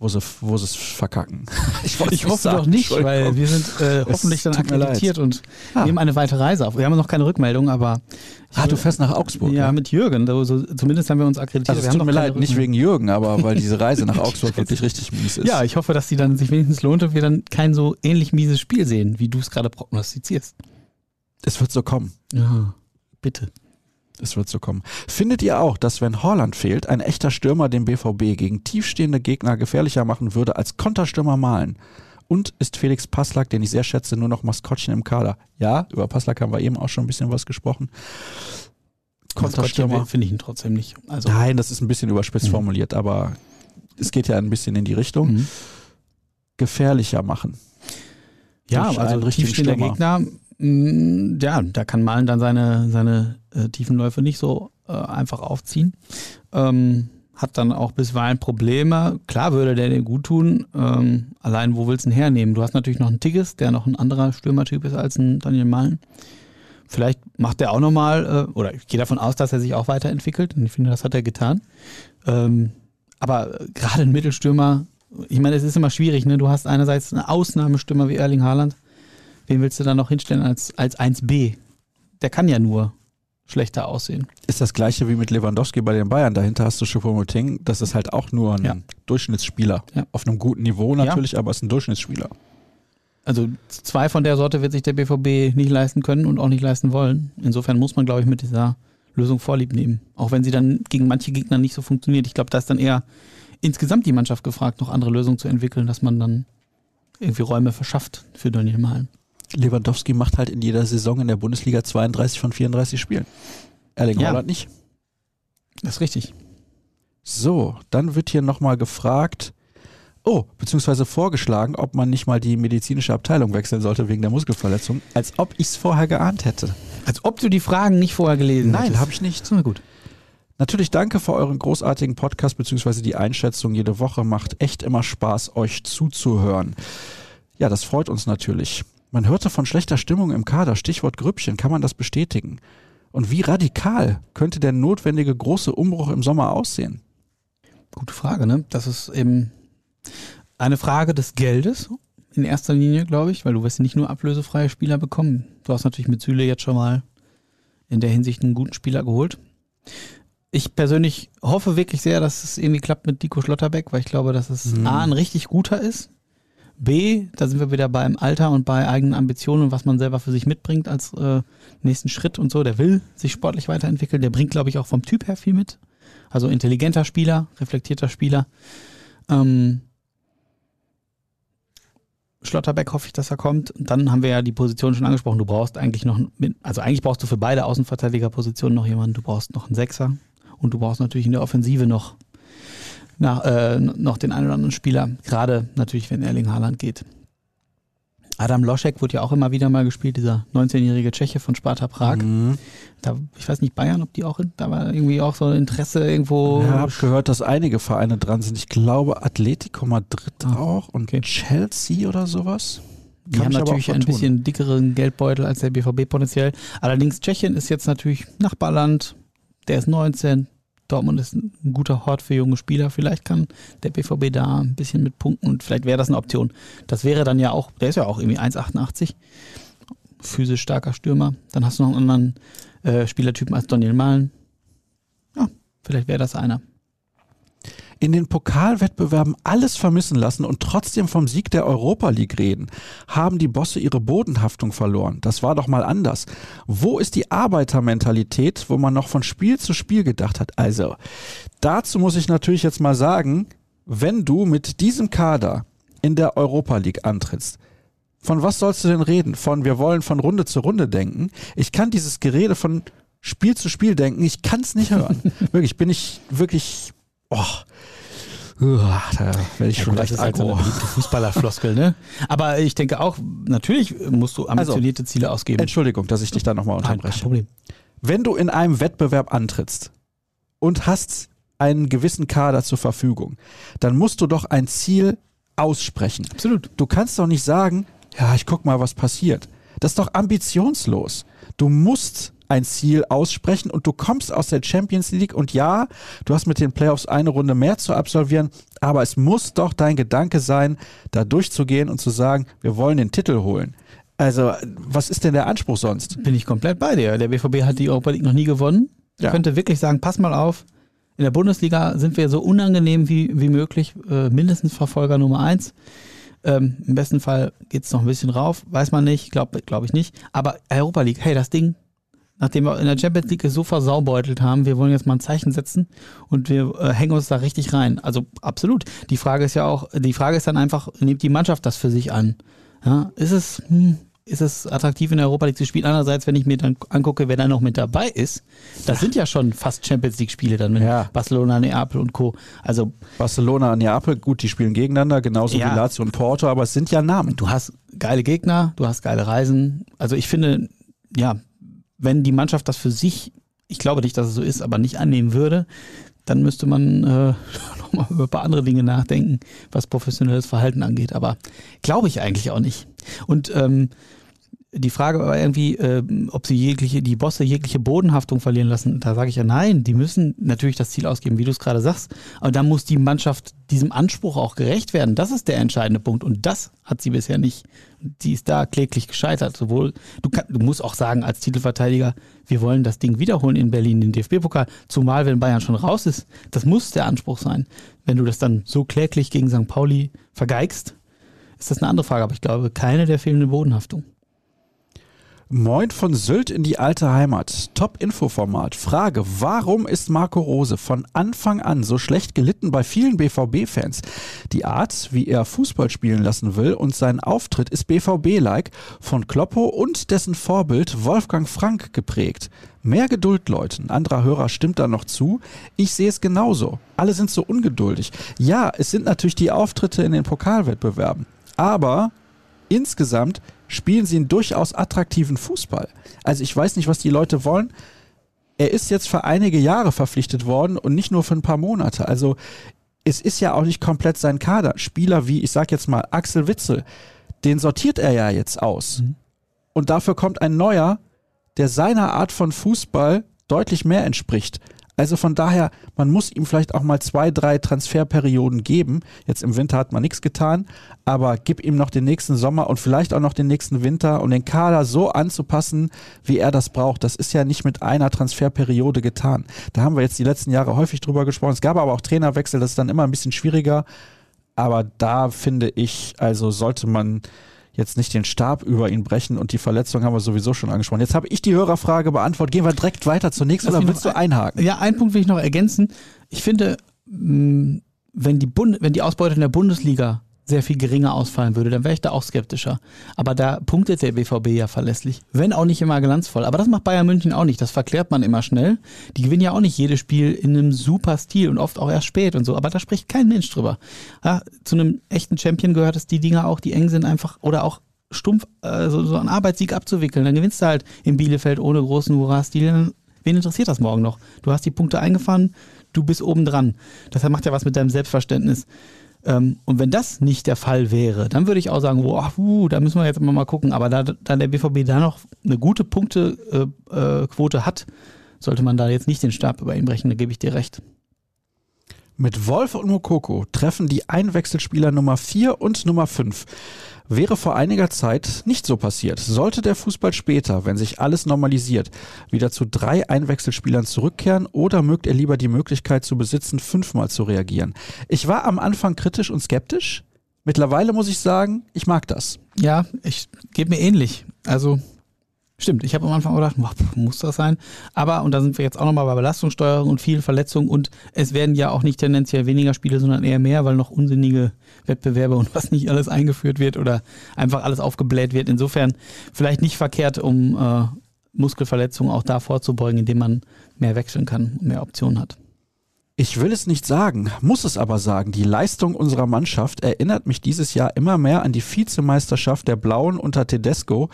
wo sie, wo sie es verkacken. Ich es hoffe sagen, doch nicht, weil wir sind äh, hoffentlich dann akkreditiert und Ah. nehmen eine weitere Reise auf. Wir haben noch keine Rückmeldung, aber Ah, du fährst nach Augsburg. ja, mit Jürgen. So, so, zumindest haben wir uns akkreditiert. Also es tut mir leid, nicht wegen Jürgen, aber weil diese Reise nach Augsburg wirklich richtig mies ist. Ja, ich hoffe, dass die dann sich wenigstens lohnt und wir dann kein so ähnlich mieses Spiel sehen, wie du es gerade prognostizierst. es wird so kommen. Ja, bitte. Es wird so kommen. Findet ihr auch, dass wenn Holland fehlt, ein echter Stürmer den BVB gegen tiefstehende Gegner gefährlicher machen würde als Konterstürmer malen? Und ist Felix Passlack, den ich sehr schätze, nur noch Maskottchen im Kader? Ja, über Passlack haben wir eben auch schon ein bisschen was gesprochen. Konterstürmer. finde ich ihn trotzdem nicht. Also, Nein, das ist ein bisschen überspitzt Mhm. formuliert, aber es geht ja ein bisschen in die Richtung. Mhm. Gefährlicher machen. Ja, also tiefstehender Stürmer. Gegner, ja, da kann Malen dann seine, seine äh, Tiefenläufe nicht so äh, einfach aufziehen. Ähm, hat dann auch bisweilen Probleme. Klar würde der dir gut tun. Ähm, allein, wo willst du ihn hernehmen? Du hast natürlich noch einen Tigges, der noch ein anderer Stürmertyp ist als ein Daniel Malen. Vielleicht macht er auch nochmal, äh, oder ich gehe davon aus, dass er sich auch weiterentwickelt. Und ich finde, das hat er getan. Ähm, aber äh, gerade ein Mittelstürmer, ich meine, es ist immer schwierig, ne? Du hast einerseits eine Ausnahmestürmer wie Erling Haaland. Wen willst du dann noch hinstellen als, als 1B? Der kann ja nur schlechter aussehen. Ist das gleiche wie mit Lewandowski bei den Bayern. Dahinter hast du Choupo-Moting. Das ist halt auch nur ein Ja. Durchschnittsspieler. Ja. Auf einem guten Niveau natürlich, aber ist ein Durchschnittsspieler. Also zwei von der Sorte wird sich der BVB nicht leisten können und auch nicht leisten wollen. Insofern muss man, glaube ich, mit dieser Lösung Vorlieb nehmen. Auch wenn sie dann gegen manche Gegner nicht so funktioniert. Ich glaube, da ist dann eher insgesamt die Mannschaft gefragt, noch andere Lösungen zu entwickeln, dass man dann irgendwie Räume verschafft für Daniel Mahlen. Lewandowski macht halt in jeder Saison in der Bundesliga 32 von 34 Spielen. Erling Ja. Haaland nicht. Das ist richtig. So, dann wird hier nochmal gefragt, oh, beziehungsweise vorgeschlagen, ob man nicht mal die medizinische Abteilung wechseln sollte wegen der Muskelverletzung, als ob ich es vorher geahnt hätte. Als ob du die Fragen nicht vorher gelesen Nein, hättest. habe ich nicht. Na gut. Natürlich danke für euren großartigen Podcast beziehungsweise die Einschätzung jede Woche. Macht echt immer Spaß, euch zuzuhören. Ja, das freut uns natürlich. Man hörte von schlechter Stimmung im Kader, Stichwort Grüppchen, kann man das bestätigen? Und wie radikal könnte der notwendige große Umbruch im Sommer aussehen? Gute Frage, ne? Das ist eben eine Frage des Geldes in erster Linie, glaube ich, weil du wirst nicht nur ablösefreie Spieler bekommen. Du hast natürlich mit Süle jetzt schon mal in der Hinsicht einen guten Spieler geholt. Ich persönlich hoffe wirklich sehr, dass es irgendwie klappt mit Dico Schlotterbeck, weil ich glaube, dass es Mhm. A, ein richtig guter ist. B, da sind wir wieder beim Alter und bei eigenen Ambitionen und was man selber für sich mitbringt als äh, nächsten Schritt und so. Der will sich sportlich weiterentwickeln. Der bringt, glaube ich, auch vom Typ her viel mit. Also intelligenter Spieler, reflektierter Spieler. Ähm, Schlotterbeck hoffe ich, dass er kommt. Und dann haben wir ja die Position schon angesprochen. Du brauchst eigentlich noch, also eigentlich brauchst du für beide Außenverteidigerpositionen noch jemanden. Du brauchst noch einen Sechser und du brauchst natürlich in der Offensive noch, nach, äh, noch den einen oder anderen Spieler. Gerade natürlich, wenn Erling Haaland geht. Adam Loschek wird ja auch immer wieder mal gespielt, dieser 19-jährige Tscheche von Sparta Prag. Mhm. Da, ich weiß nicht, Bayern, ob die auch, da war irgendwie auch so ein Interesse irgendwo. Ja, habe gehört, dass einige Vereine dran sind. Ich glaube, Atletico Madrid Ah, auch und okay. Chelsea oder sowas. Die Kann haben natürlich ein bisschen dickeren Geldbeutel als der BVB potenziell. Allerdings Tschechien ist jetzt natürlich Nachbarland. Der ist 19. Dortmund ist ein guter Hort für junge Spieler. Vielleicht kann der BVB da ein bisschen mit punkten und vielleicht wäre das eine Option. Das wäre dann ja auch, der ist ja auch irgendwie 1,88. Physisch starker Stürmer. Dann hast du noch einen anderen äh, Spielertypen als Daniel Mahlen. Ja, vielleicht wäre das einer. In den Pokalwettbewerben alles vermissen lassen und trotzdem vom Sieg der Europa League reden, haben die Bosse ihre Bodenhaftung verloren. Das war doch mal anders. Wo ist die Arbeitermentalität, wo man noch von Spiel zu Spiel gedacht hat? Also, dazu muss ich natürlich jetzt mal sagen, wenn du mit diesem Kader in der Europa League antrittst, von was sollst du denn reden? Von wir wollen von Runde zu Runde denken. Ich kann dieses Gerede von Spiel zu Spiel denken, ich kann es nicht hören. wirklich, bin ich wirklich, oh, Uah, da werde ich schon das leicht halt so aggro. Fußballerfloskel, ne? Aber ich denke auch, natürlich musst du ambitionierte Ziele ausgeben. Entschuldigung, dass ich dich da nochmal Nein, kein unterbreche. Problem. Wenn du in einem Wettbewerb antrittst und hast einen gewissen Kader zur Verfügung, dann musst du doch ein Ziel aussprechen. Absolut. Du kannst doch nicht sagen, ja, ich guck mal, was passiert. Das ist doch ambitionslos. Du musst ein Ziel aussprechen und du kommst aus der Champions League und ja, du hast mit den Playoffs eine Runde mehr zu absolvieren, aber es muss doch dein Gedanke sein, da durchzugehen und zu sagen, wir wollen den Titel holen. Also, was ist denn der Anspruch sonst? Bin ich komplett bei dir. Der BVB hat die Europa League noch nie gewonnen. Ja. Könnte wirklich sagen, pass mal auf, in der Bundesliga sind wir so unangenehm wie, wie möglich, äh, mindestens Verfolger Nummer eins. Ähm, Im besten Fall geht es noch ein bisschen rauf, weiß man nicht, glaube glaub ich nicht. Aber Europa League, hey, das Ding, nachdem wir in der Champions League so versaubeutelt haben, wir wollen jetzt mal ein Zeichen setzen und wir äh, hängen uns da richtig rein. Also absolut. Die Frage ist ja auch, die Frage ist dann einfach, nimmt die Mannschaft das für sich an? Ja, ist es, hm, ist es attraktiv in der Europa League zu spielen. Andererseits, wenn ich mir dann angucke, wer da noch mit dabei ist, das sind ja schon fast Champions League Spiele dann mit Ja. Barcelona, Neapel und Co. Also Barcelona, Neapel, gut, die spielen gegeneinander, genauso Ja. wie Lazio und Porto, aber es sind ja Namen. du hast geile Gegner, du hast geile Reisen. Also ich finde, ja, wenn die Mannschaft das für sich, ich glaube nicht, dass es so ist, aber nicht annehmen würde, dann müsste man äh, nochmal über ein paar andere Dinge nachdenken, was professionelles Verhalten angeht. Aber glaube ich eigentlich auch nicht. Und ähm, die Frage war irgendwie, ähm, ob sie jegliche, die Bosse jegliche Bodenhaftung verlieren lassen. Da sage ich ja nein, die müssen natürlich das Ziel ausgeben, wie du es gerade sagst. Aber dann muss die Mannschaft diesem Anspruch auch gerecht werden. Das ist der entscheidende Punkt. Und das hat sie bisher nicht. Die ist da kläglich gescheitert. Sowohl, du, kann, du musst auch sagen, als Titelverteidiger, wir wollen das Ding wiederholen in Berlin, den DFB-Pokal. Zumal, wenn Bayern schon raus ist. Das muss der Anspruch sein. Wenn du das dann so kläglich gegen St. Pauli vergeigst, ist das eine andere Frage. Aber ich glaube, keine der fehlenden Bodenhaftung. Moin von Sylt in die alte Heimat. Top-Info-Format. Frage, warum ist Marco Rose von Anfang an so schlecht gelitten bei vielen BVB-Fans? Die Art, wie er Fußball spielen lassen will und sein Auftritt ist BVB-like, von Kloppo und dessen Vorbild Wolfgang Frank geprägt. Mehr Geduld, Leute. Ein anderer Hörer stimmt da noch zu. Ich sehe es genauso. Alle sind so ungeduldig. Ja, es sind natürlich die Auftritte in den Pokalwettbewerben. Aber insgesamt spielen sie einen durchaus attraktiven Fußball. Also ich weiß nicht, was die Leute wollen. Er ist jetzt für einige Jahre verpflichtet worden und nicht nur für ein paar Monate. Also es ist ja auch nicht komplett sein Kader. Spieler wie, ich sag jetzt mal, Axel Witzel, den sortiert er ja jetzt aus. Und dafür kommt ein neuer, der seiner Art von Fußball deutlich mehr entspricht. Also von daher, man muss ihm vielleicht auch mal zwei, drei Transferperioden geben. Jetzt im Winter hat man nichts getan, aber gib ihm noch den nächsten Sommer und vielleicht auch noch den nächsten Winter, um den Kader so anzupassen, wie er das braucht. Das ist ja nicht mit einer Transferperiode getan. Da haben wir jetzt die letzten Jahre häufig drüber gesprochen. Es gab aber auch Trainerwechsel, das ist dann immer ein bisschen schwieriger. Aber da finde ich, also sollte man jetzt nicht den Stab über ihn brechen und die Verletzung haben wir sowieso schon angesprochen. Jetzt habe ich die Hörerfrage beantwortet. Gehen wir direkt weiter zur nächsten Lass oder willst du einhaken? Ja, einen Punkt will ich noch ergänzen. Ich finde, mh, wenn die, Bund wenn die Ausbeute in der Bundesliga sehr viel geringer ausfallen würde, dann wäre ich da auch skeptischer. Aber da punktet der BVB ja verlässlich, wenn auch nicht immer glanzvoll. Aber das macht Bayern München auch nicht. Das verklärt man immer schnell. Die gewinnen ja auch nicht jedes Spiel in einem super Stil und oft auch erst spät und so. Aber da spricht kein Mensch drüber. Ja, zu einem echten Champion gehört es, die Dinger auch, die eng sind, einfach oder auch stumpf äh, so, so einen Arbeitssieg abzuwickeln. Dann gewinnst du halt in Bielefeld ohne großen Hurra-Stil. Wen interessiert das morgen noch? Du hast die Punkte eingefahren, du bist oben dran. Das macht ja was mit deinem Selbstverständnis. Ähm, und wenn das nicht der Fall wäre, dann würde ich auch sagen, boah, uh, da müssen wir jetzt mal, mal gucken. Aber da, da der BVB da noch eine gute Punktequote äh, Quote hat, sollte man da jetzt nicht den Stab über ihn brechen, da gebe ich dir recht. Mit Wolf und Mokoko treffen die Einwechselspieler Nummer 4 und Nummer 5. Wäre vor einiger Zeit nicht so passiert. Sollte der Fußball später, wenn sich alles normalisiert, wieder zu drei Einwechselspielern zurückkehren oder mögt er lieber die Möglichkeit zu besitzen, fünfmal zu reagieren? Ich war am Anfang kritisch und skeptisch. Mittlerweile muss ich sagen, ich mag das. Ja, ich gebe mir ähnlich. Also stimmt, ich habe am Anfang gedacht, muss das sein? Aber, und da sind wir jetzt auch nochmal bei Belastungssteuerung und vielen Verletzungen und es werden ja auch nicht tendenziell weniger Spiele, sondern eher mehr, weil noch unsinnige Wettbewerbe und was nicht alles eingeführt wird oder einfach alles aufgebläht wird. Insofern vielleicht nicht verkehrt, um äh, Muskelverletzungen auch da vorzubeugen, indem man mehr wechseln kann und mehr Optionen hat. Ich will es nicht sagen, muss es aber sagen. Die Leistung unserer Mannschaft erinnert mich dieses Jahr immer mehr an die Vizemeisterschaft der Blauen unter Tedesco.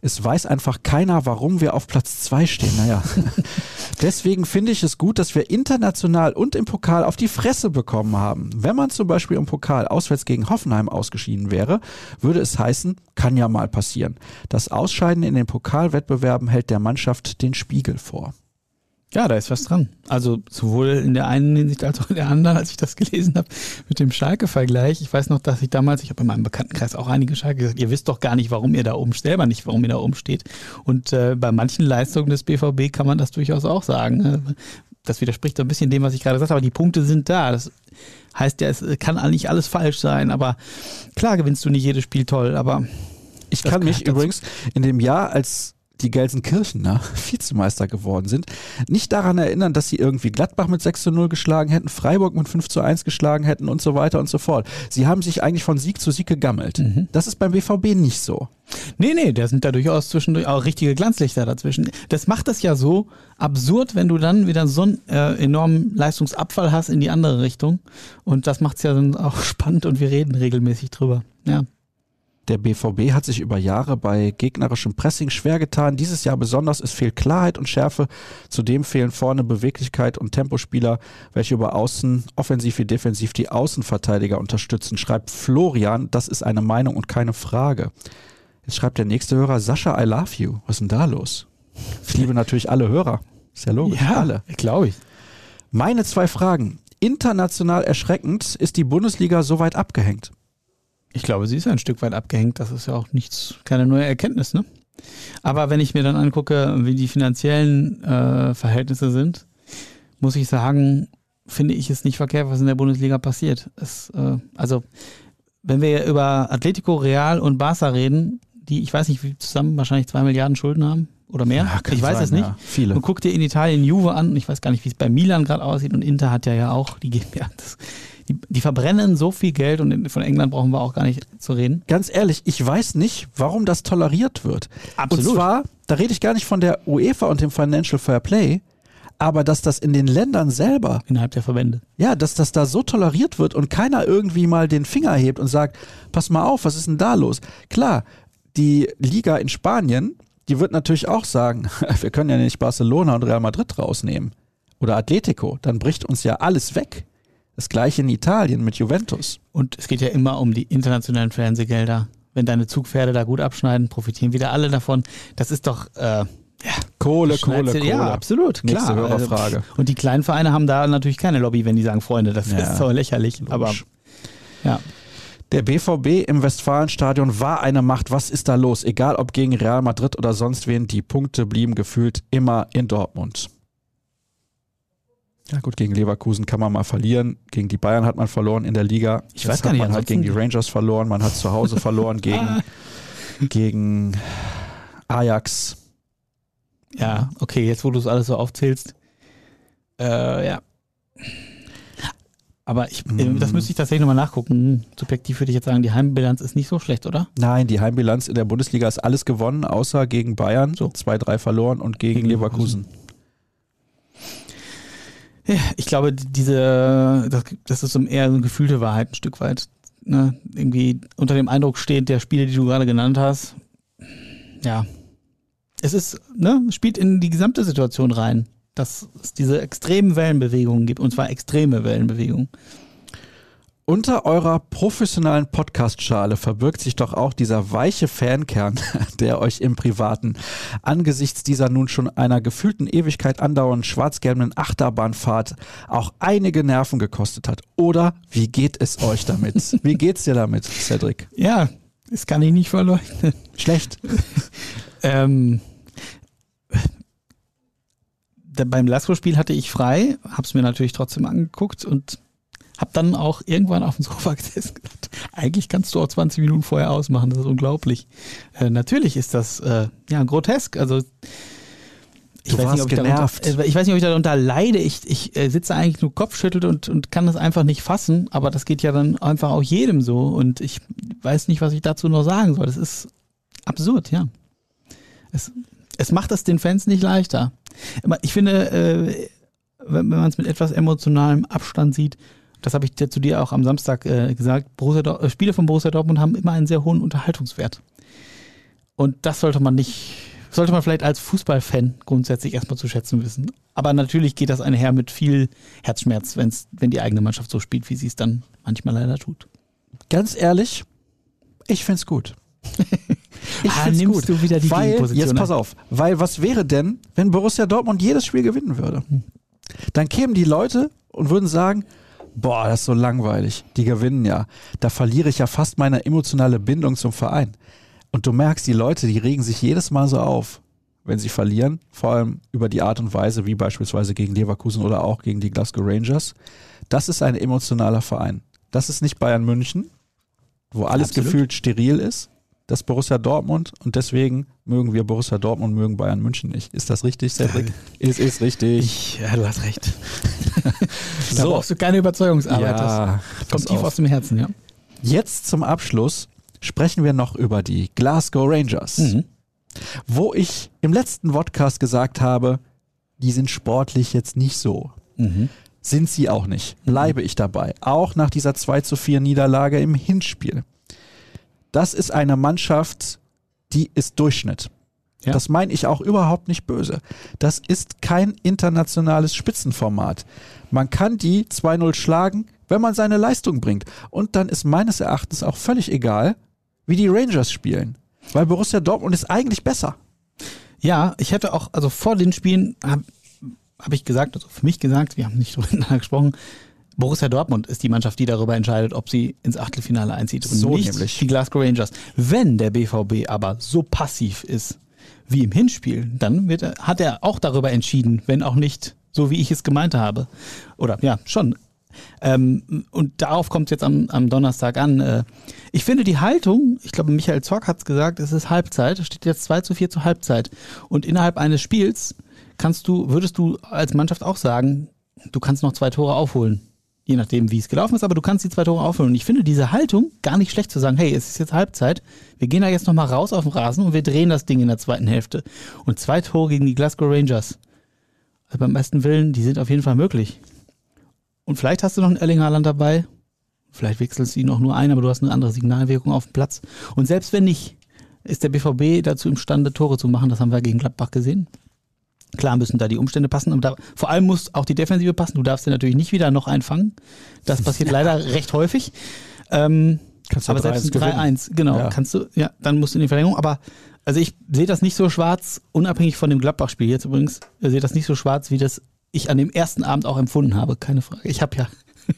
Es weiß einfach keiner, warum wir auf Platz zwei stehen. Naja, deswegen finde ich es gut, dass wir international und im Pokal auf die Fresse bekommen haben. Wenn man zum Beispiel im Pokal auswärts gegen Hoffenheim ausgeschieden wäre, würde es heißen, kann ja mal passieren. Das Ausscheiden in den Pokalwettbewerben hält der Mannschaft den Spiegel vor. Ja, da ist was dran. Also sowohl in der einen Hinsicht als auch in der anderen, als ich das gelesen habe mit dem Schalke-Vergleich. Ich weiß noch, dass ich damals, ich habe in meinem Bekanntenkreis auch einige Schalke gesagt, ihr wisst doch gar nicht, warum ihr da oben selber nicht, warum ihr da oben steht. Und äh, bei manchen Leistungen des BVB kann man das durchaus auch sagen. ne? Das widerspricht so ein bisschen dem, was ich gerade gesagt habe. Aber die Punkte sind da. Das heißt ja, es kann eigentlich alles falsch sein. Aber klar gewinnst du nicht jedes Spiel toll. Aber Ich kann mich dazu. übrigens in dem Jahr, als die Gelsenkirchener Vizemeister geworden sind, nicht daran erinnern, dass sie irgendwie Gladbach mit 6 zu 0 geschlagen hätten, Freiburg mit 5 zu 1 geschlagen hätten und so weiter und so fort. Sie haben sich eigentlich von Sieg zu Sieg gegammelt. Mhm. Das ist beim BVB nicht so. Nee, nee, da sind da durchaus zwischendurch auch richtige Glanzlichter dazwischen. Das macht es ja so absurd, wenn du dann wieder so einen äh, enormen Leistungsabfall hast in die andere Richtung. Und das macht es ja dann auch spannend und wir reden regelmäßig drüber. Ja. Der BVB hat sich über Jahre bei gegnerischem Pressing schwer getan. Dieses Jahr besonders, es fehlt Klarheit und Schärfe. Zudem fehlen vorne Beweglichkeit und Tempospieler, welche über Außen, offensiv wie defensiv, die Außenverteidiger unterstützen. Schreibt Florian, das ist eine Meinung und keine Frage. Jetzt schreibt der nächste Hörer, Sascha, I love you. Was ist denn da los? Ich liebe natürlich alle Hörer. Ist ja logisch, alle. glaube ich. Meine zwei Fragen. International erschreckend ist die Bundesliga so weit abgehängt. Ich glaube, sie ist ein Stück weit abgehängt. Das ist ja auch nichts, keine neue Erkenntnis, ne? Aber wenn ich mir dann angucke, wie die finanziellen äh, Verhältnisse sind, muss ich sagen, finde ich es nicht verkehrt, was in der Bundesliga passiert. Es, äh, also, wenn wir über Atletico, Real und Barca reden, die, ich weiß nicht, wie zusammen wahrscheinlich zwei Milliarden Schulden haben oder mehr. Ja, ich weiß sein, es nicht. ja. Viele. Und guck dir in Italien Juve an. Ich weiß gar nicht, wie es bei Milan gerade aussieht. Und Inter hat ja ja auch, die geben ja das, die, die verbrennen so viel Geld und von England brauchen wir auch gar nicht zu reden. Ganz ehrlich, ich weiß nicht, warum das toleriert wird. Absolut. Und zwar, da rede ich gar nicht von der UEFA und dem Financial Fair Play, aber dass das in den Ländern selber, Innerhalb der Verbände. ja, dass das da so toleriert wird und keiner irgendwie mal den Finger hebt und sagt, pass mal auf, was ist denn da los? Klar, die Liga in Spanien, die wird natürlich auch sagen, wir können ja nicht Barcelona und Real Madrid rausnehmen oder Atletico, dann bricht uns ja alles weg. Das gleiche in Italien mit Juventus. Und es geht ja immer um die internationalen Fernsehgelder. Wenn deine Zugpferde da gut abschneiden, profitieren wieder alle davon. Das ist doch, äh, Kohle, Schneid's dir- Ja, absolut, Nächste klar. Hörerfrage. Also, und die kleinen Vereine haben da natürlich keine Lobby, wenn die sagen, Freunde, das Ja, ist so lächerlich. Aber logisch. ja, Der BVB im Westfalenstadion war eine Macht. Was ist da los? Egal ob gegen Real Madrid oder sonst wen, die Punkte blieben gefühlt immer in Dortmund. Ja gut, gegen Leverkusen kann man mal verlieren. Gegen die Bayern hat man verloren in der Liga. Ich weiß gar nicht, Man hat gegen die Rangers verloren, man hat zu Hause verloren gegen, gegen Ajax. ja, okay, jetzt wo du es alles so aufzählst. Äh, ja. Aber ich, Mm. das müsste ich tatsächlich nochmal nachgucken. Subjektiv würde ich jetzt sagen, die Heimbilanz ist nicht so schlecht, oder? Nein, die Heimbilanz in der Bundesliga ist alles gewonnen, außer gegen Bayern, So. 2-3 verloren und gegen, Gegen Leverkusen. Ja, ich glaube, diese, das, das ist eher so eine gefühlte Wahrheit ein Stück weit. Ne? Irgendwie unter dem Eindruck steht der Spiele, die du gerade genannt hast. Ja. Es ist, ne, spielt in die gesamte Situation rein, dass es diese extremen Wellenbewegungen gibt, und zwar extreme Wellenbewegungen. Unter eurer professionellen Podcast-Schale verbirgt sich doch auch dieser weiche Fankern, der euch im Privaten angesichts dieser nun schon einer gefühlten Ewigkeit andauernden schwarz-gelben Achterbahnfahrt auch einige Nerven gekostet hat. Oder wie geht es euch damit? Wie geht's dir damit, Cedric? Ja, das kann ich nicht verleugnen. Schlecht. Ähm, beim Lasko-Spiel hatte ich frei, hab's mir natürlich trotzdem angeguckt und hab dann auch irgendwann auf dem Sofa gesessen und gedacht, eigentlich kannst du auch 20 Minuten vorher ausmachen, das ist unglaublich. Äh, natürlich ist das äh, ja grotesk, also ich Du weiß, nicht, ob ich, darunter, äh, ich weiß nicht, ob ich darunter leide. Ich, ich äh, sitze eigentlich nur kopfschüttelt und, und kann das einfach nicht fassen. Aber das geht ja dann einfach auch jedem so. Und ich weiß nicht, was ich dazu noch sagen soll. Das ist absurd, ja. Es, es macht es den Fans nicht leichter. Ich finde, äh, wenn, wenn man es mit etwas emotionalem Abstand sieht, das habe ich dir zu dir auch am Samstag äh, gesagt, Borussia äh, Spiele von Borussia Dortmund haben immer einen sehr hohen Unterhaltungswert. Und das sollte man nicht, sollte man vielleicht als Fußballfan grundsätzlich erstmal zu schätzen wissen. Aber natürlich geht das einher mit viel Herzschmerz, wenn's, wenn die eigene Mannschaft so spielt, wie sie es dann manchmal leider tut. Ganz ehrlich, ich find's gut. Ich Ah, find's nimmst gut. du wieder die weil, jetzt pass auf, weil was wäre denn, wenn Borussia Dortmund jedes Spiel gewinnen würde? Dann kämen die Leute und würden sagen, boah, das ist so langweilig, die gewinnen ja. Da verliere ich ja fast meine emotionale Bindung zum Verein. Und du merkst, die Leute, die regen sich jedes Mal so auf, wenn sie verlieren, vor allem über die Art und Weise, wie beispielsweise gegen Leverkusen oder auch gegen die Glasgow Rangers. Das ist ein emotionaler Verein. Das ist nicht Bayern München, wo alles Absolut. gefühlt steril ist, das Borussia Dortmund und deswegen mögen wir Borussia Dortmund, mögen Bayern München nicht. Ist das richtig, Cedric? es ist richtig. Ich, ja, du hast recht. Da so. brauchst du keine Überzeugungsarbeit. Ja, das kommt tief auf. aus dem Herzen, ja. Jetzt zum Abschluss sprechen wir noch über die Glasgow Rangers, mhm. wo ich im letzten Podcast gesagt habe, die sind sportlich jetzt nicht so. Mhm. Sind sie auch nicht. Bleibe mhm. ich dabei. Auch nach dieser 2 zu 4 Niederlage im Hinspiel. Das ist eine Mannschaft, die ist Durchschnitt. Ja. Das meine ich auch überhaupt nicht böse. Das ist kein internationales Spitzenformat. Man kann die 2-0 schlagen, wenn man seine Leistung bringt. Und dann ist meines Erachtens auch völlig egal, wie die Rangers spielen. Weil Borussia Dortmund ist eigentlich besser. Ja, ich hätte auch, also vor den Spielen habe hab ich gesagt, also für mich gesagt, wir haben nicht darüber gesprochen, Borussia Dortmund ist die Mannschaft, die darüber entscheidet, ob sie ins Achtelfinale einzieht und so nicht nämlich. die Glasgow Rangers. Wenn der BVB aber so passiv ist wie im Hinspiel, dann wird er, hat er auch darüber entschieden, wenn auch nicht so, wie ich es gemeint habe. Oder ja, schon. Ähm, und darauf kommt es jetzt am, am Donnerstag an. Äh, ich finde die Haltung, ich glaube, Michael Zorc hat es gesagt, es ist Halbzeit, es steht jetzt 2 zu 4 zur Halbzeit. Und innerhalb eines Spiels kannst du, würdest du als Mannschaft auch sagen, du kannst noch zwei Tore aufholen je nachdem, wie es gelaufen ist, aber du kannst die zwei Tore aufhören. Und ich finde diese Haltung gar nicht schlecht zu sagen, hey, es ist jetzt Halbzeit, wir gehen da jetzt nochmal raus auf den Rasen und wir drehen das Ding in der zweiten Hälfte. Und zwei Tore gegen die Glasgow Rangers. Also beim besten Willen, die sind auf jeden Fall möglich. Und vielleicht hast du noch einen Erling Haaland dabei. Vielleicht wechselst du ihn auch nur ein, aber du hast eine andere Signalwirkung auf dem Platz. Und selbst wenn nicht, ist der BVB dazu imstande, Tore zu machen. Das haben wir gegen Gladbach gesehen. Klar müssen da die Umstände passen, aber da, vor allem muss auch die Defensive passen. Du darfst dir natürlich nicht wieder noch einfangen. Das passiert leider recht häufig. Ähm, kannst du aber selbst ein 3-1, genau, ja. kannst du, ja, dann musst du in die Verlängerung. Aber also ich sehe das nicht so schwarz, unabhängig von dem Gladbach-Spiel jetzt übrigens, sehe das nicht so schwarz, wie das ich an dem ersten Abend auch empfunden habe, keine Frage. Ich habe ja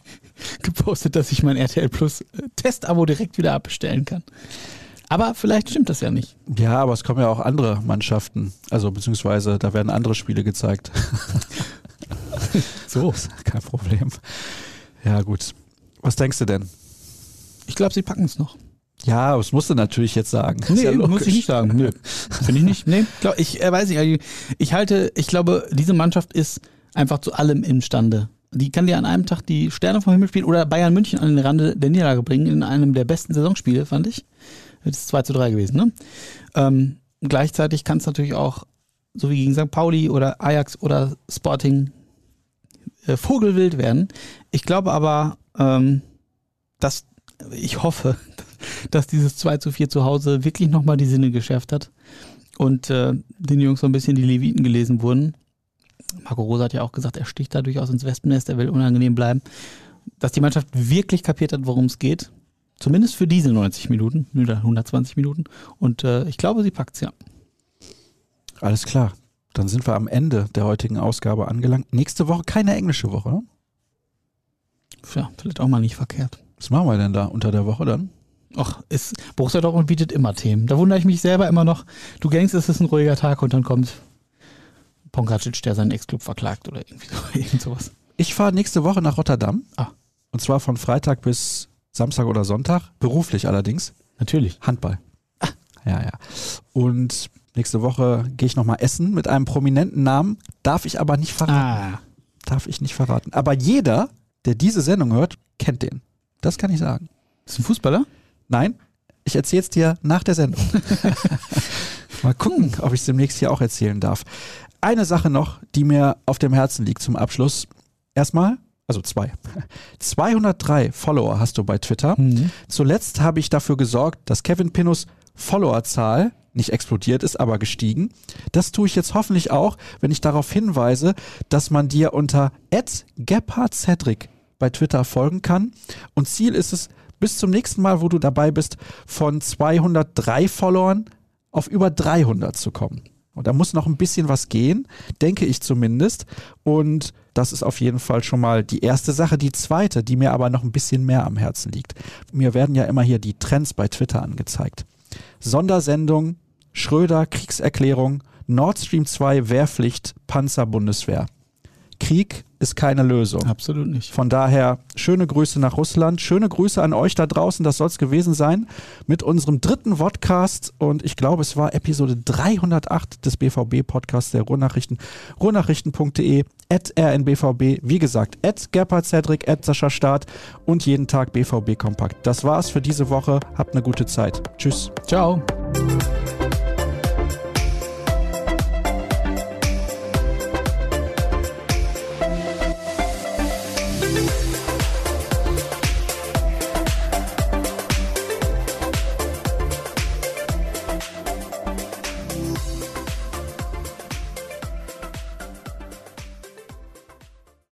gepostet, dass ich mein RTL Plus Testabo direkt wieder abbestellen kann. Aber vielleicht stimmt das ja nicht. Ja, aber es kommen ja auch andere Mannschaften. Also beziehungsweise da werden andere Spiele gezeigt. so. Kein Problem. Ja, gut. Was denkst du denn? Ich glaube, sie packen es noch. Ja, das musst du natürlich jetzt sagen. Nee, ja muss ich nicht sagen. Nö. Finde ich nicht. Nee, glaub, ich äh, weiß nicht. Ich halte, ich glaube, diese Mannschaft ist einfach zu allem imstande. Die kann dir an einem Tag die Sterne vom Himmel spielen oder Bayern München an den Rande der Niederlage bringen in einem der besten Saisonspiele, fand ich. Das ist 2 zu 3 gewesen. Ne? Ähm, gleichzeitig kann es natürlich auch, so wie gegen St. Pauli oder Ajax oder Sporting, äh, Vogelwild werden. Ich glaube aber, ähm, dass ich hoffe, dass dieses 2 zu 4 zu Hause wirklich nochmal die Sinne geschärft hat und äh, den Jungs so ein bisschen die Leviten gelesen wurden. Marco Rosa hat ja auch gesagt, er sticht da durchaus ins Wespennest, er will unangenehm bleiben. Dass die Mannschaft wirklich kapiert hat, worum es geht Zumindest für diese 90 Minuten, 120 Minuten. Und äh, ich glaube, sie packt es ja. Alles klar. Dann sind wir am Ende der heutigen Ausgabe angelangt. Nächste Woche keine englische Woche. Ne? Ja, vielleicht auch mal nicht verkehrt. Was machen wir denn da unter der Woche dann? Ach, ist, Borussia Dortmund bietet immer Themen. Da wundere ich mich selber immer noch. Du denkst, es ist ein ruhiger Tag und dann kommt Pongracic, der seinen Ex-Club verklagt oder irgendwie so, irgend sowas. Ich fahre nächste Woche nach Rotterdam. Ah. Und zwar von Freitag bis Samstag oder Sonntag, beruflich allerdings. Natürlich. Handball. Ah. Ja, ja. Und nächste Woche gehe ich nochmal essen mit einem prominenten Namen, darf ich aber nicht verraten. Ah. Darf ich nicht verraten. Aber jeder, der diese Sendung hört, kennt den. Das kann ich sagen. Ist ein Fußballer? Nein, ich erzähle es dir nach der Sendung. Mal gucken, ob ich es demnächst hier auch erzählen darf. Eine Sache noch, die mir auf dem Herzen liegt zum Abschluss. Erstmal, also zwei. 203 Follower hast du bei Twitter. Mhm. Zuletzt habe ich dafür gesorgt, dass Kevin Pinus Followerzahl nicht explodiert ist, aber gestiegen. Das tue ich jetzt hoffentlich auch, wenn ich darauf hinweise, dass man dir unter @gebhardcedric bei Twitter folgen kann. Und Ziel ist es, bis zum nächsten Mal, wo du dabei bist, von 203 Followern auf über 300 zu kommen. Und da muss noch ein bisschen was gehen, denke ich zumindest. Und das ist auf jeden Fall schon mal die erste Sache. Die zweite, die mir aber noch ein bisschen mehr am Herzen liegt. Mir werden ja immer hier die Trends bei Twitter angezeigt. Sondersendung, Schröder, Kriegserklärung, Nord Stream 2, Wehrpflicht, Panzer, Bundeswehr. Krieg ist keine Lösung. Absolut nicht. Von daher schöne Grüße nach Russland, schöne Grüße an euch da draußen, das soll es gewesen sein mit unserem dritten Vodcast und ich glaube, es war Episode 308 des BVB-Podcasts der Ruhrnachrichten, ruhrnachrichten.de, at rnbvb, wie gesagt, at Gerhard at Sascha Staat und jeden Tag BVB Kompakt. Das war's für diese Woche, habt eine gute Zeit. Tschüss. Ciao.